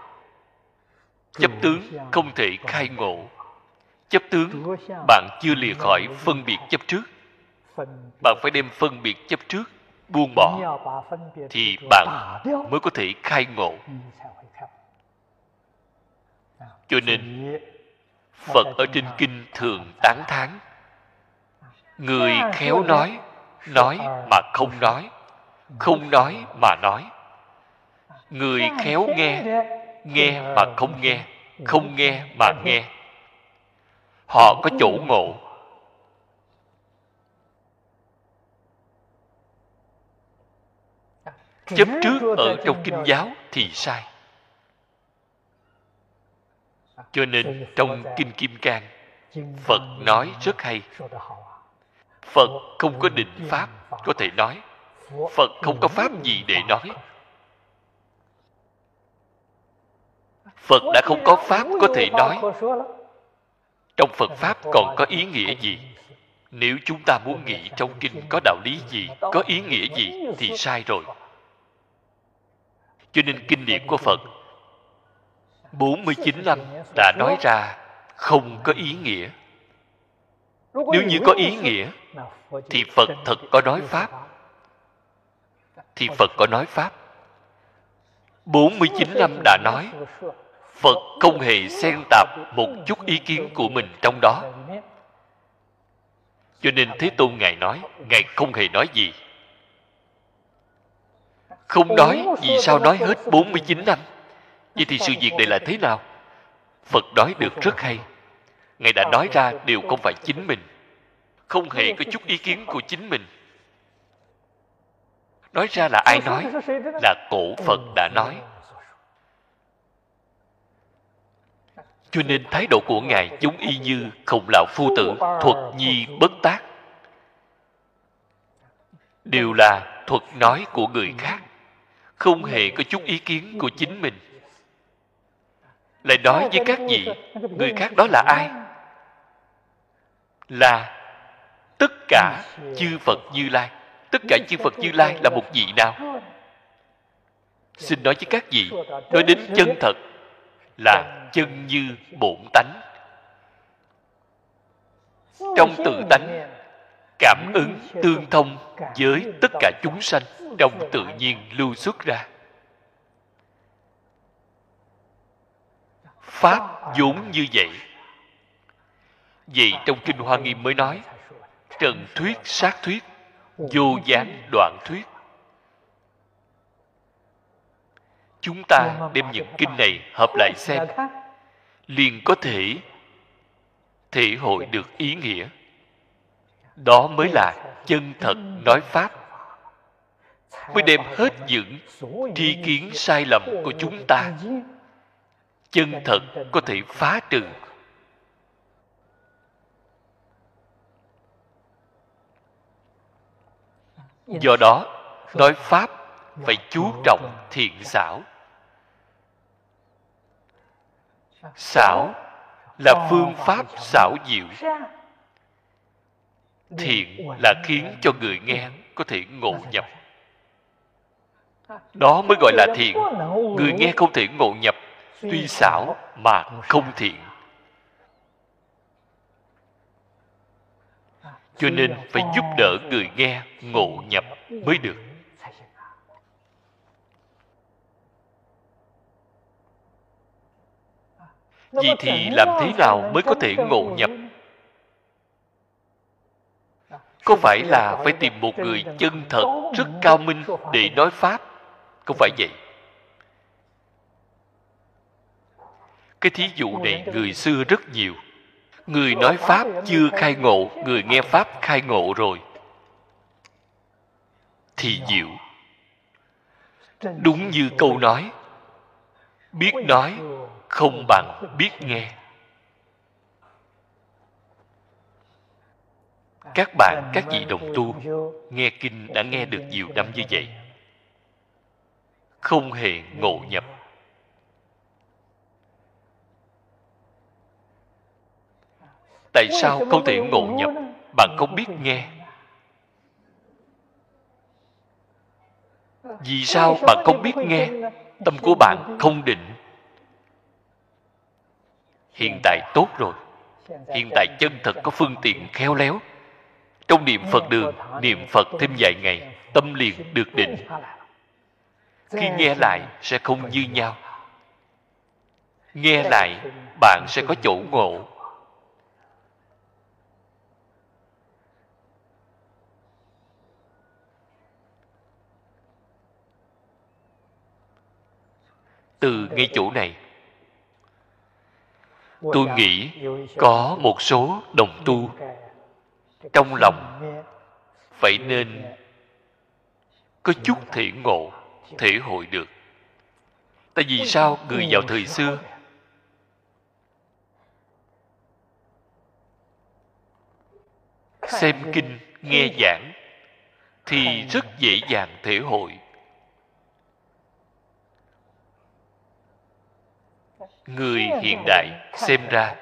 Chấp tướng không thể khai ngộ. Chấp tướng bạn chưa lìa khỏi phân biệt chấp trước. Bạn phải đem phân biệt chấp trước buông bỏ thì bạn mới có thể khai ngộ. Cho nên phật ở trên kinh thường tán thán người khéo nói nói mà không nói không nói mà nói. Người khéo nghe nghe mà không nghe không nghe mà nghe. Họ có chỗ ngộ. Chấp trước ở trong kinh giáo thì sai. Cho nên trong kinh kim cang phật nói rất hay phật không có định pháp, có thể nói. Phật không có pháp gì để nói. Phật đã không có pháp có thể nói. Trong phật pháp còn có ý nghĩa gì? Nếu chúng ta muốn nghĩ trong kinh có đạo lý gì, có ý nghĩa gì thì sai rồi. Cho nên kinh điển của phật 49 năm đã nói ra không có ý nghĩa nếu như có ý nghĩa thì phật thật có nói pháp. thì phật có nói pháp. 49 năm đã nói phật không hề xen tạp một chút ý kiến của mình trong đó. cho nên thế tôn ngài nói ngài không hề nói gì. Không nói vì sao nói hết 49 năm. vậy thì sự việc này là thế nào? Phật nói được rất hay ngài đã nói ra đều không phải chính mình không hề có chút ý kiến của chính mình. Nói ra là ai nói là cổ phật đã nói. Cho nên thái độ của ngài giống y như khổng lão phu tử thuật nhi bất tác. Đều là thuật nói của người khác không hề có chút ý kiến của chính mình. Lại nói với các vị người khác đó là ai là tất cả chư phật như lai. Tất cả chư phật như lai là một vị nào? Xin nói với các vị, nói đến chân thật là chân như bổn tánh. Trong tự tánh, cảm ứng tương thông với tất cả chúng sanh trong tự nhiên lưu xuất ra. Pháp vốn như vậy vì trong kinh hoa nghiêm mới nói, trần thuyết, sát thuyết, vô gián đoạn thuyết. Chúng ta đem những kinh này hợp lại xem, liền có thể thể hội được ý nghĩa. Đó mới là chân thật nói pháp. Mới đem hết những tri kiến sai lầm của chúng ta, chân thật có thể phá trừ do đó nói pháp phải chú trọng thiện xảo. Xảo là phương pháp xảo diệu. thiện là khiến cho người nghe có thể ngộ nhập. Đó mới gọi là thiện. người nghe không thể ngộ nhập. Tuy xảo mà không thiện cho nên phải giúp đỡ người nghe ngộ nhập mới được. Vì thì làm thế nào mới có thể ngộ nhập? Có phải là phải tìm một người chân thật rất cao minh để nói pháp? Không phải vậy. Cái thí dụ này người xưa rất nhiều người nói pháp chưa khai ngộ, người nghe pháp khai ngộ rồi. Thì diệu. Đúng như câu nói, biết nói không bằng biết nghe. Các bạn, các vị đồng tu, nghe kinh đã nghe được nhiều năm như vậy. Không hề ngộ nhập. Tại sao không thể ngộ nhập bạn không biết nghe? Vì sao bạn không biết nghe? tâm của bạn không định. Hiện tại tốt rồi. Hiện tại chân thật có phương tiện khéo léo. Trong niệm phật đường niệm phật thêm vài ngày tâm liền được định. khi nghe lại sẽ không như nhau. Nghe lại bạn sẽ có chỗ ngộ từ ngay chỗ này. Tôi nghĩ có một số đồng tu trong lòng phải nên có chút thể ngộ thể hội được. Tại vì sao người vào thời xưa? Xem kinh nghe giảng thì rất dễ dàng thể hội người hiện đại xem ra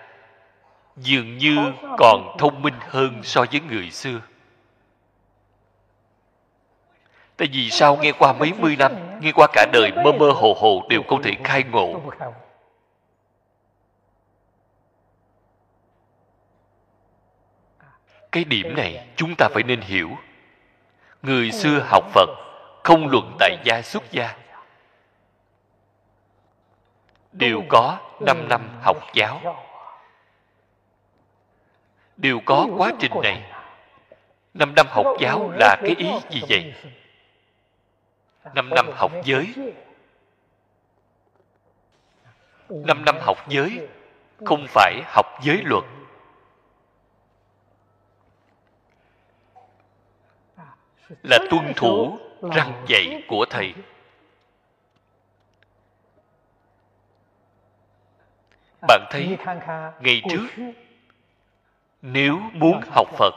dường như còn thông minh hơn so với người xưa. Tại vì sao nghe qua mấy mươi năm nghe qua cả đời mơ mơ hồ hồ đều không thể khai ngộ? Cái điểm này chúng ta phải nên hiểu. Người xưa học phật không luận tại gia xuất gia đều có 5 năm học giáo. Đều có quá trình này. 5 năm học giáo là cái ý gì vậy? 5 năm học giới. 5 năm học giới không phải học giới luật. Là tuân thủ răng dạy của thầy bạn thấy ngày trước nếu muốn học phật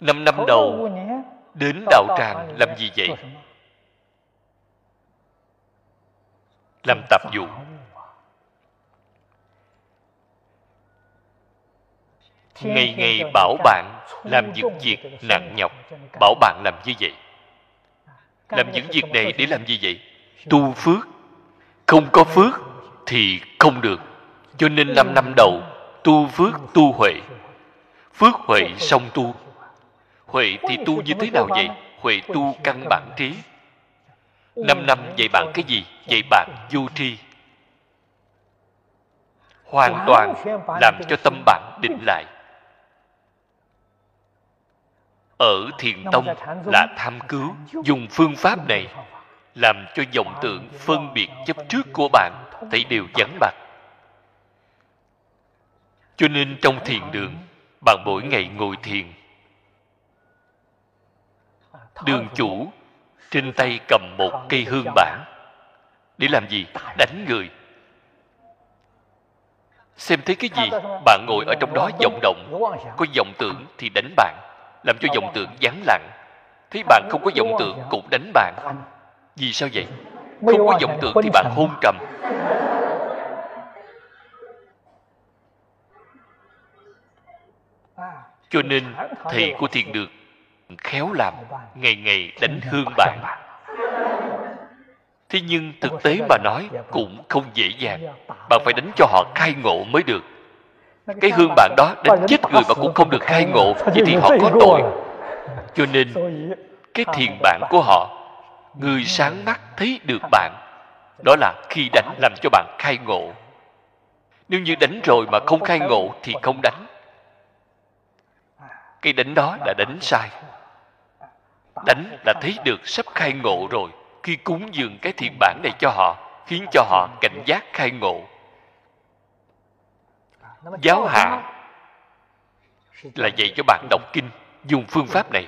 năm năm đầu đến đạo tràng làm gì vậy? Làm tập vụ. ngày ngày bảo bạn làm những việc nặng nhọc. bảo bạn làm như vậy? Làm những việc này để làm gì vậy? Tu phước không có phước thì không được. Cho nên năm năm đầu, tu phước tu huệ. Phước huệ song tu. Huệ thì tu như thế nào vậy? Huệ tu căn bản trí. Năm năm dạy bạn cái gì? Dạy bạn vô tri. Hoàn toàn làm cho tâm bạn định lại. Ở thiền tông là tham cứu, dùng phương pháp này làm cho vọng tượng phân biệt chấp trước của bạn thấy đều vắng bạc cho nên trong thiền đường, bạn mỗi ngày ngồi thiền. Đường chủ, trên tay cầm một cây hương bản. Để làm gì? Đánh người. Xem thấy cái gì? Bạn ngồi ở trong đó vọng động. Có vọng tưởng thì đánh bạn, làm cho vọng tưởng vắng lặng. Thấy bạn không có vọng tưởng cũng đánh bạn vì sao vậy? Không có vọng tưởng thì bạn hôn trầm. Cho nên thầy của thiền được khéo làm ngày ngày đánh hương bạn. Thế nhưng thực tế mà nói cũng không dễ dàng. Bạn phải đánh cho họ khai ngộ mới được. Cái hương bạn đó đánh chết người mà cũng không được khai ngộ vậy thì họ có tội. Cho nên cái thiền bản của họ người sáng mắt thấy được bạn. Đó là khi đánh làm cho bạn khai ngộ. Nếu như đánh rồi mà không khai ngộ thì không đánh. Cái đánh đó là đánh sai. Đánh là thấy được sắp khai ngộ rồi, khi cúng dường cái thiền bản này cho họ, khiến cho họ cảnh giác khai ngộ. Giáo hạ là dạy cho bạn đọc kinh, dùng phương pháp này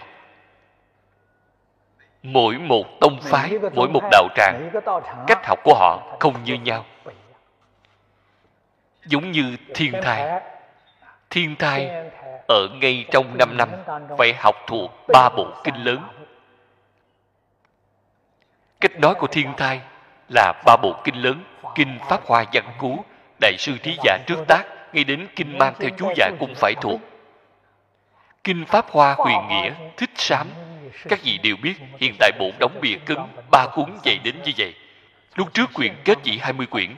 mỗi một tông phái mỗi một đạo tràng cách học của họ không như nhau. giống như thiên thai. thiên thai ở ngay trong 5 năm phải học thuộc ba bộ kinh lớn. cách nói của thiên thai là ba bộ kinh lớn kinh pháp hoa văn cú đại sư thí giả trước tác ngay đến kinh mang theo chú giải cũng phải thuộc. kinh pháp hoa huyền nghĩa thích sám các vị đều biết hiện tại bổn đóng bìa cứng, ba cuốn dày đến như vậy. Lúc trước quyển kết chỉ 20 quyển.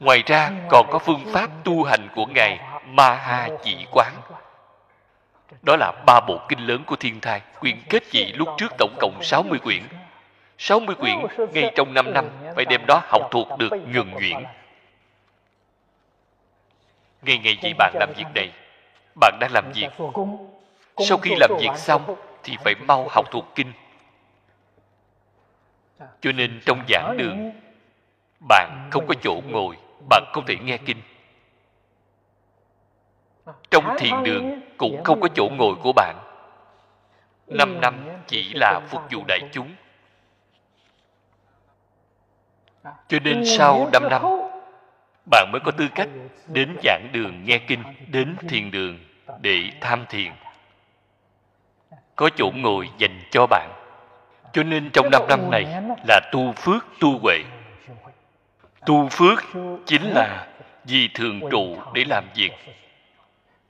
Ngoài ra còn có phương pháp tu hành của ngài ma ha chỉ quán. Đó là ba bộ kinh lớn của thiên thai quyển kết chỉ lúc trước tổng cộng 60 quyển. 60 quyển ngay trong 5 năm phải đem đó học thuộc được nhuần nhuyễn. Ngày ngày gì bạn làm việc này, bạn đang làm việc sau khi làm việc xong thì phải mau học thuộc kinh. Cho nên trong giảng đường bạn không có chỗ ngồi bạn không thể nghe kinh. Trong thiền đường cũng không có chỗ ngồi của bạn. Năm năm chỉ là phục vụ đại chúng. Cho nên sau năm năm bạn mới có tư cách đến giảng đường nghe kinh đến thiền đường để tham thiền có chỗ ngồi dành cho bạn. Cho nên trong năm năm này là tu phước tu huệ. Tu phước chính là vì thường trụ để làm việc,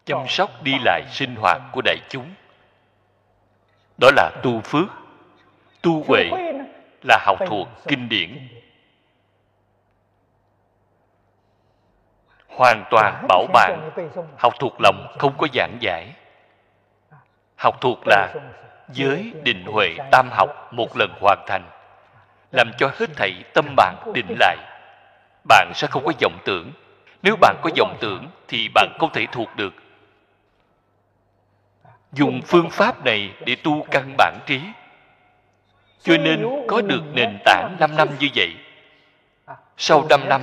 chăm sóc đi lại sinh hoạt của đại chúng. Đó là tu phước. Tu huệ là học thuộc kinh điển. Hoàn toàn bảo bạn học thuộc lòng không có giảng giải học thuộc là giới định huệ tam học một lần hoàn thành, làm cho hết thảy tâm bạn định lại. Bạn sẽ không có vọng tưởng. Nếu bạn có vọng tưởng thì bạn không thể thuộc được. Dùng phương pháp này để tu căn bản trí. Cho nên có được nền tảng 5 năm như vậy, sau 5 năm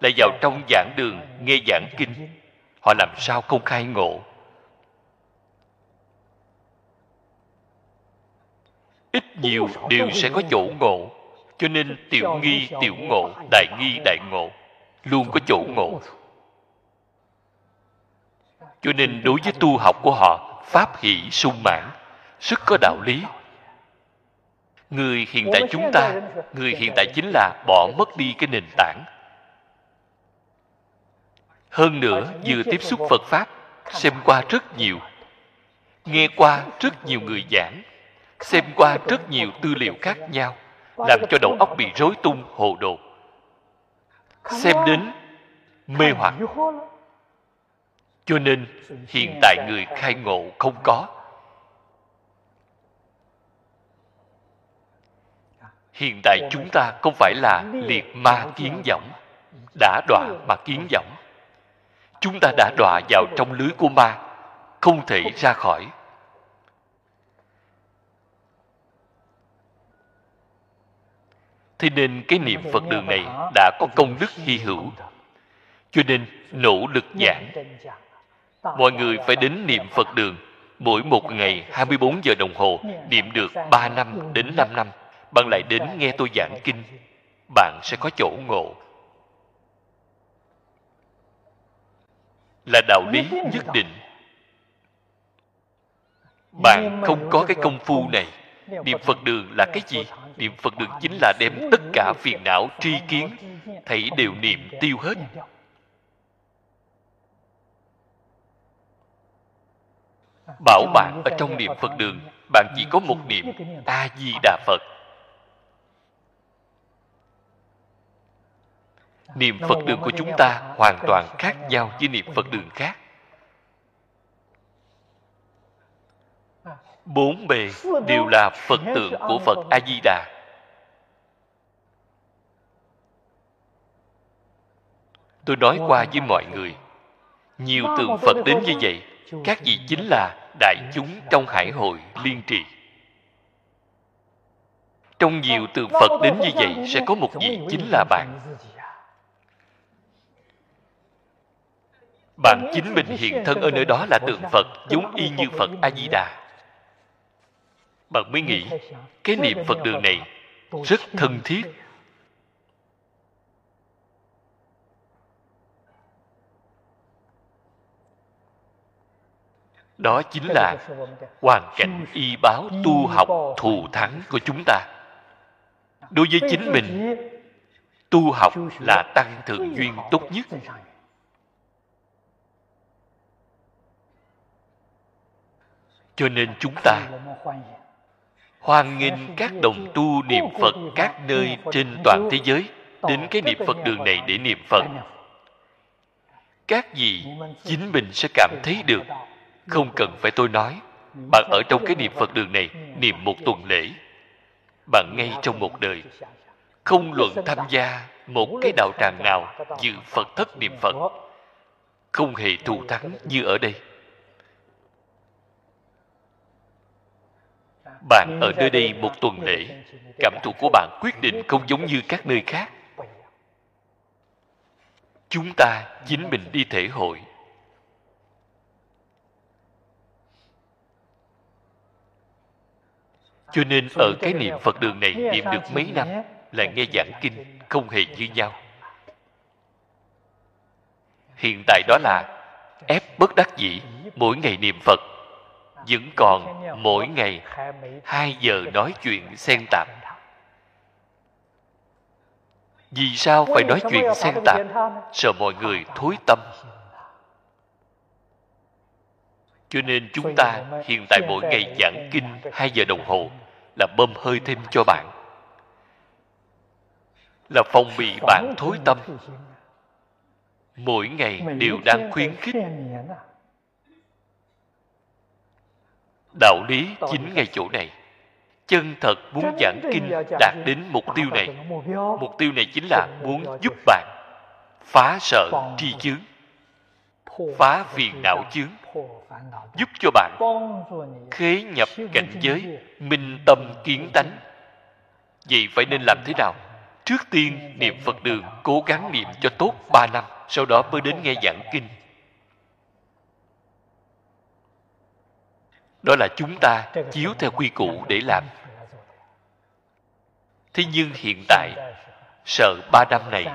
lại vào trong giảng đường nghe giảng kinh, họ làm sao không khai ngộ? Ít nhiều đều sẽ có chỗ ngộ. Cho nên tiểu nghi tiểu ngộ đại nghi đại ngộ luôn có chỗ ngộ. Cho nên đối với tu học của họ pháp hỷ sung mãn rất có đạo lý. Người hiện tại chúng ta người hiện tại chính là bỏ mất đi cái nền tảng. Hơn nữa vừa tiếp xúc phật pháp xem qua rất nhiều. Nghe qua rất nhiều người giảng xem qua rất nhiều tư liệu khác nhau, làm cho đầu óc bị rối tung hồ đồ. Xem đến mê hoặc. Cho nên hiện tại người khai ngộ không có. Hiện tại chúng ta không phải là liệt ma kiến võng, đã đọa mà kiến võng. Chúng ta đã đọa vào trong lưới của ma, không thể ra khỏi. Thế nên cái niệm phật đường này đã có công đức hy hữu. Cho nên nỗ lực giảng mọi người phải đến niệm phật đường. Mỗi một ngày 24 giờ đồng hồ niệm được 3 năm đến 5 năm bạn lại đến nghe tôi giảng kinh bạn sẽ có chỗ ngộ. Là đạo lý nhất định. Bạn không có cái công phu này. niệm phật đường là cái gì niệm phật đường chính là đem tất cả phiền não tri kiến thảy đều niệm tiêu hết. Bảo bạn ở trong niệm phật đường, bạn chỉ có một niệm, a di đà phật. Niệm phật đường của chúng ta hoàn toàn khác nhau với niệm phật đường khác. Bốn bề đều là phật tượng của phật a di đà tôi nói qua với mọi người, nhiều tượng phật đến như vậy, các vị chính là đại chúng trong hải hội liên trì. Trong nhiều tượng phật đến như vậy sẽ có một vị chính là bạn. Bạn chính mình hiện thân ở nơi đó là tượng phật, giống y như phật a di đà bạn mới nghĩ, cái niệm phật đường này rất thân thiết. Đó chính là hoàn cảnh y báo tu học thù thắng của chúng ta. Đối với chính mình, tu học là tăng thượng duyên tốt nhất. Cho nên chúng ta hoan nghênh các đồng tu niệm phật các nơi trên toàn thế giới đến cái niệm phật đường này để niệm phật. Các vị chính mình sẽ cảm thấy được không cần phải tôi nói. Bạn ở trong cái niệm phật đường này niệm một tuần lễ. Bạn ngay trong một đời không luận tham gia một cái đạo tràng nào dự phật thất niệm phật? Không hề thù thắng như ở đây bạn ở nơi đây một tuần lễ. cảm thụ của bạn quyết định không giống như các nơi khác. chúng ta chính mình đi thể hội. Cho nên ở cái niệm phật đường này niệm được mấy năm là nghe giảng kinh không hề như nhau. hiện tại đó là ép bất đắc dĩ mỗi ngày niệm phật vẫn còn mỗi ngày hai giờ nói chuyện xen tạp. Vì sao phải nói chuyện xen tạp? Sợ mọi người thối tâm. Cho nên chúng ta hiện tại mỗi ngày giảng kinh hai giờ đồng hồ là bơm hơi thêm cho bạn. Là phòng bị bạn thối tâm. Mỗi ngày đều đang khuyến khích đạo lý chính ngay chỗ này. Chân thật muốn giảng kinh đạt đến mục tiêu này. Mục tiêu này chính là muốn giúp bạn phá sợ tri chướng phá phiền não chướng giúp cho bạn khế nhập cảnh giới minh tâm kiến tánh. Vậy phải nên làm thế nào? Trước tiên niệm phật đường cố gắng niệm cho tốt ba năm sau đó mới đến nghe giảng kinh đó là chúng ta chiếu theo quy củ để làm thế nhưng hiện tại sợ ba năm này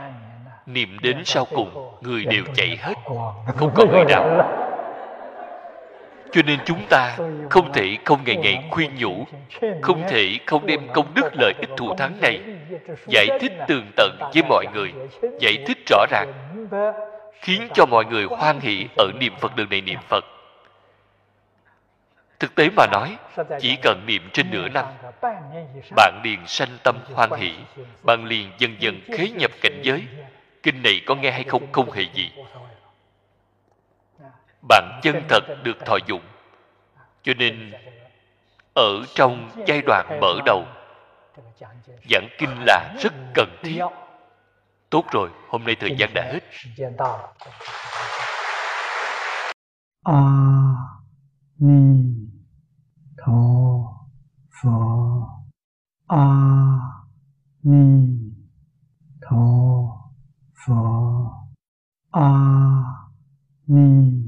niệm đến sau cùng người đều chạy hết không có người nào cho nên chúng ta không thể không ngày ngày khuyên nhủ không thể không đem công đức lợi ích thù thắng này giải thích tường tận với mọi người giải thích rõ ràng khiến cho mọi người hoan hỷ ở niệm phật đường này niệm phật thực tế mà nói chỉ cần niệm trên nửa năm bạn liền sanh tâm hoan hỷ bạn liền dần dần khế nhập cảnh giới. Kinh này có nghe hay không không hề gì. Bạn chân thật được thọ dụng. Cho nên ở trong giai đoạn mở đầu giảng kinh là rất cần thiết. Tốt rồi hôm nay thời gian đã hết. A ni tho phở a ni tho phở a ni.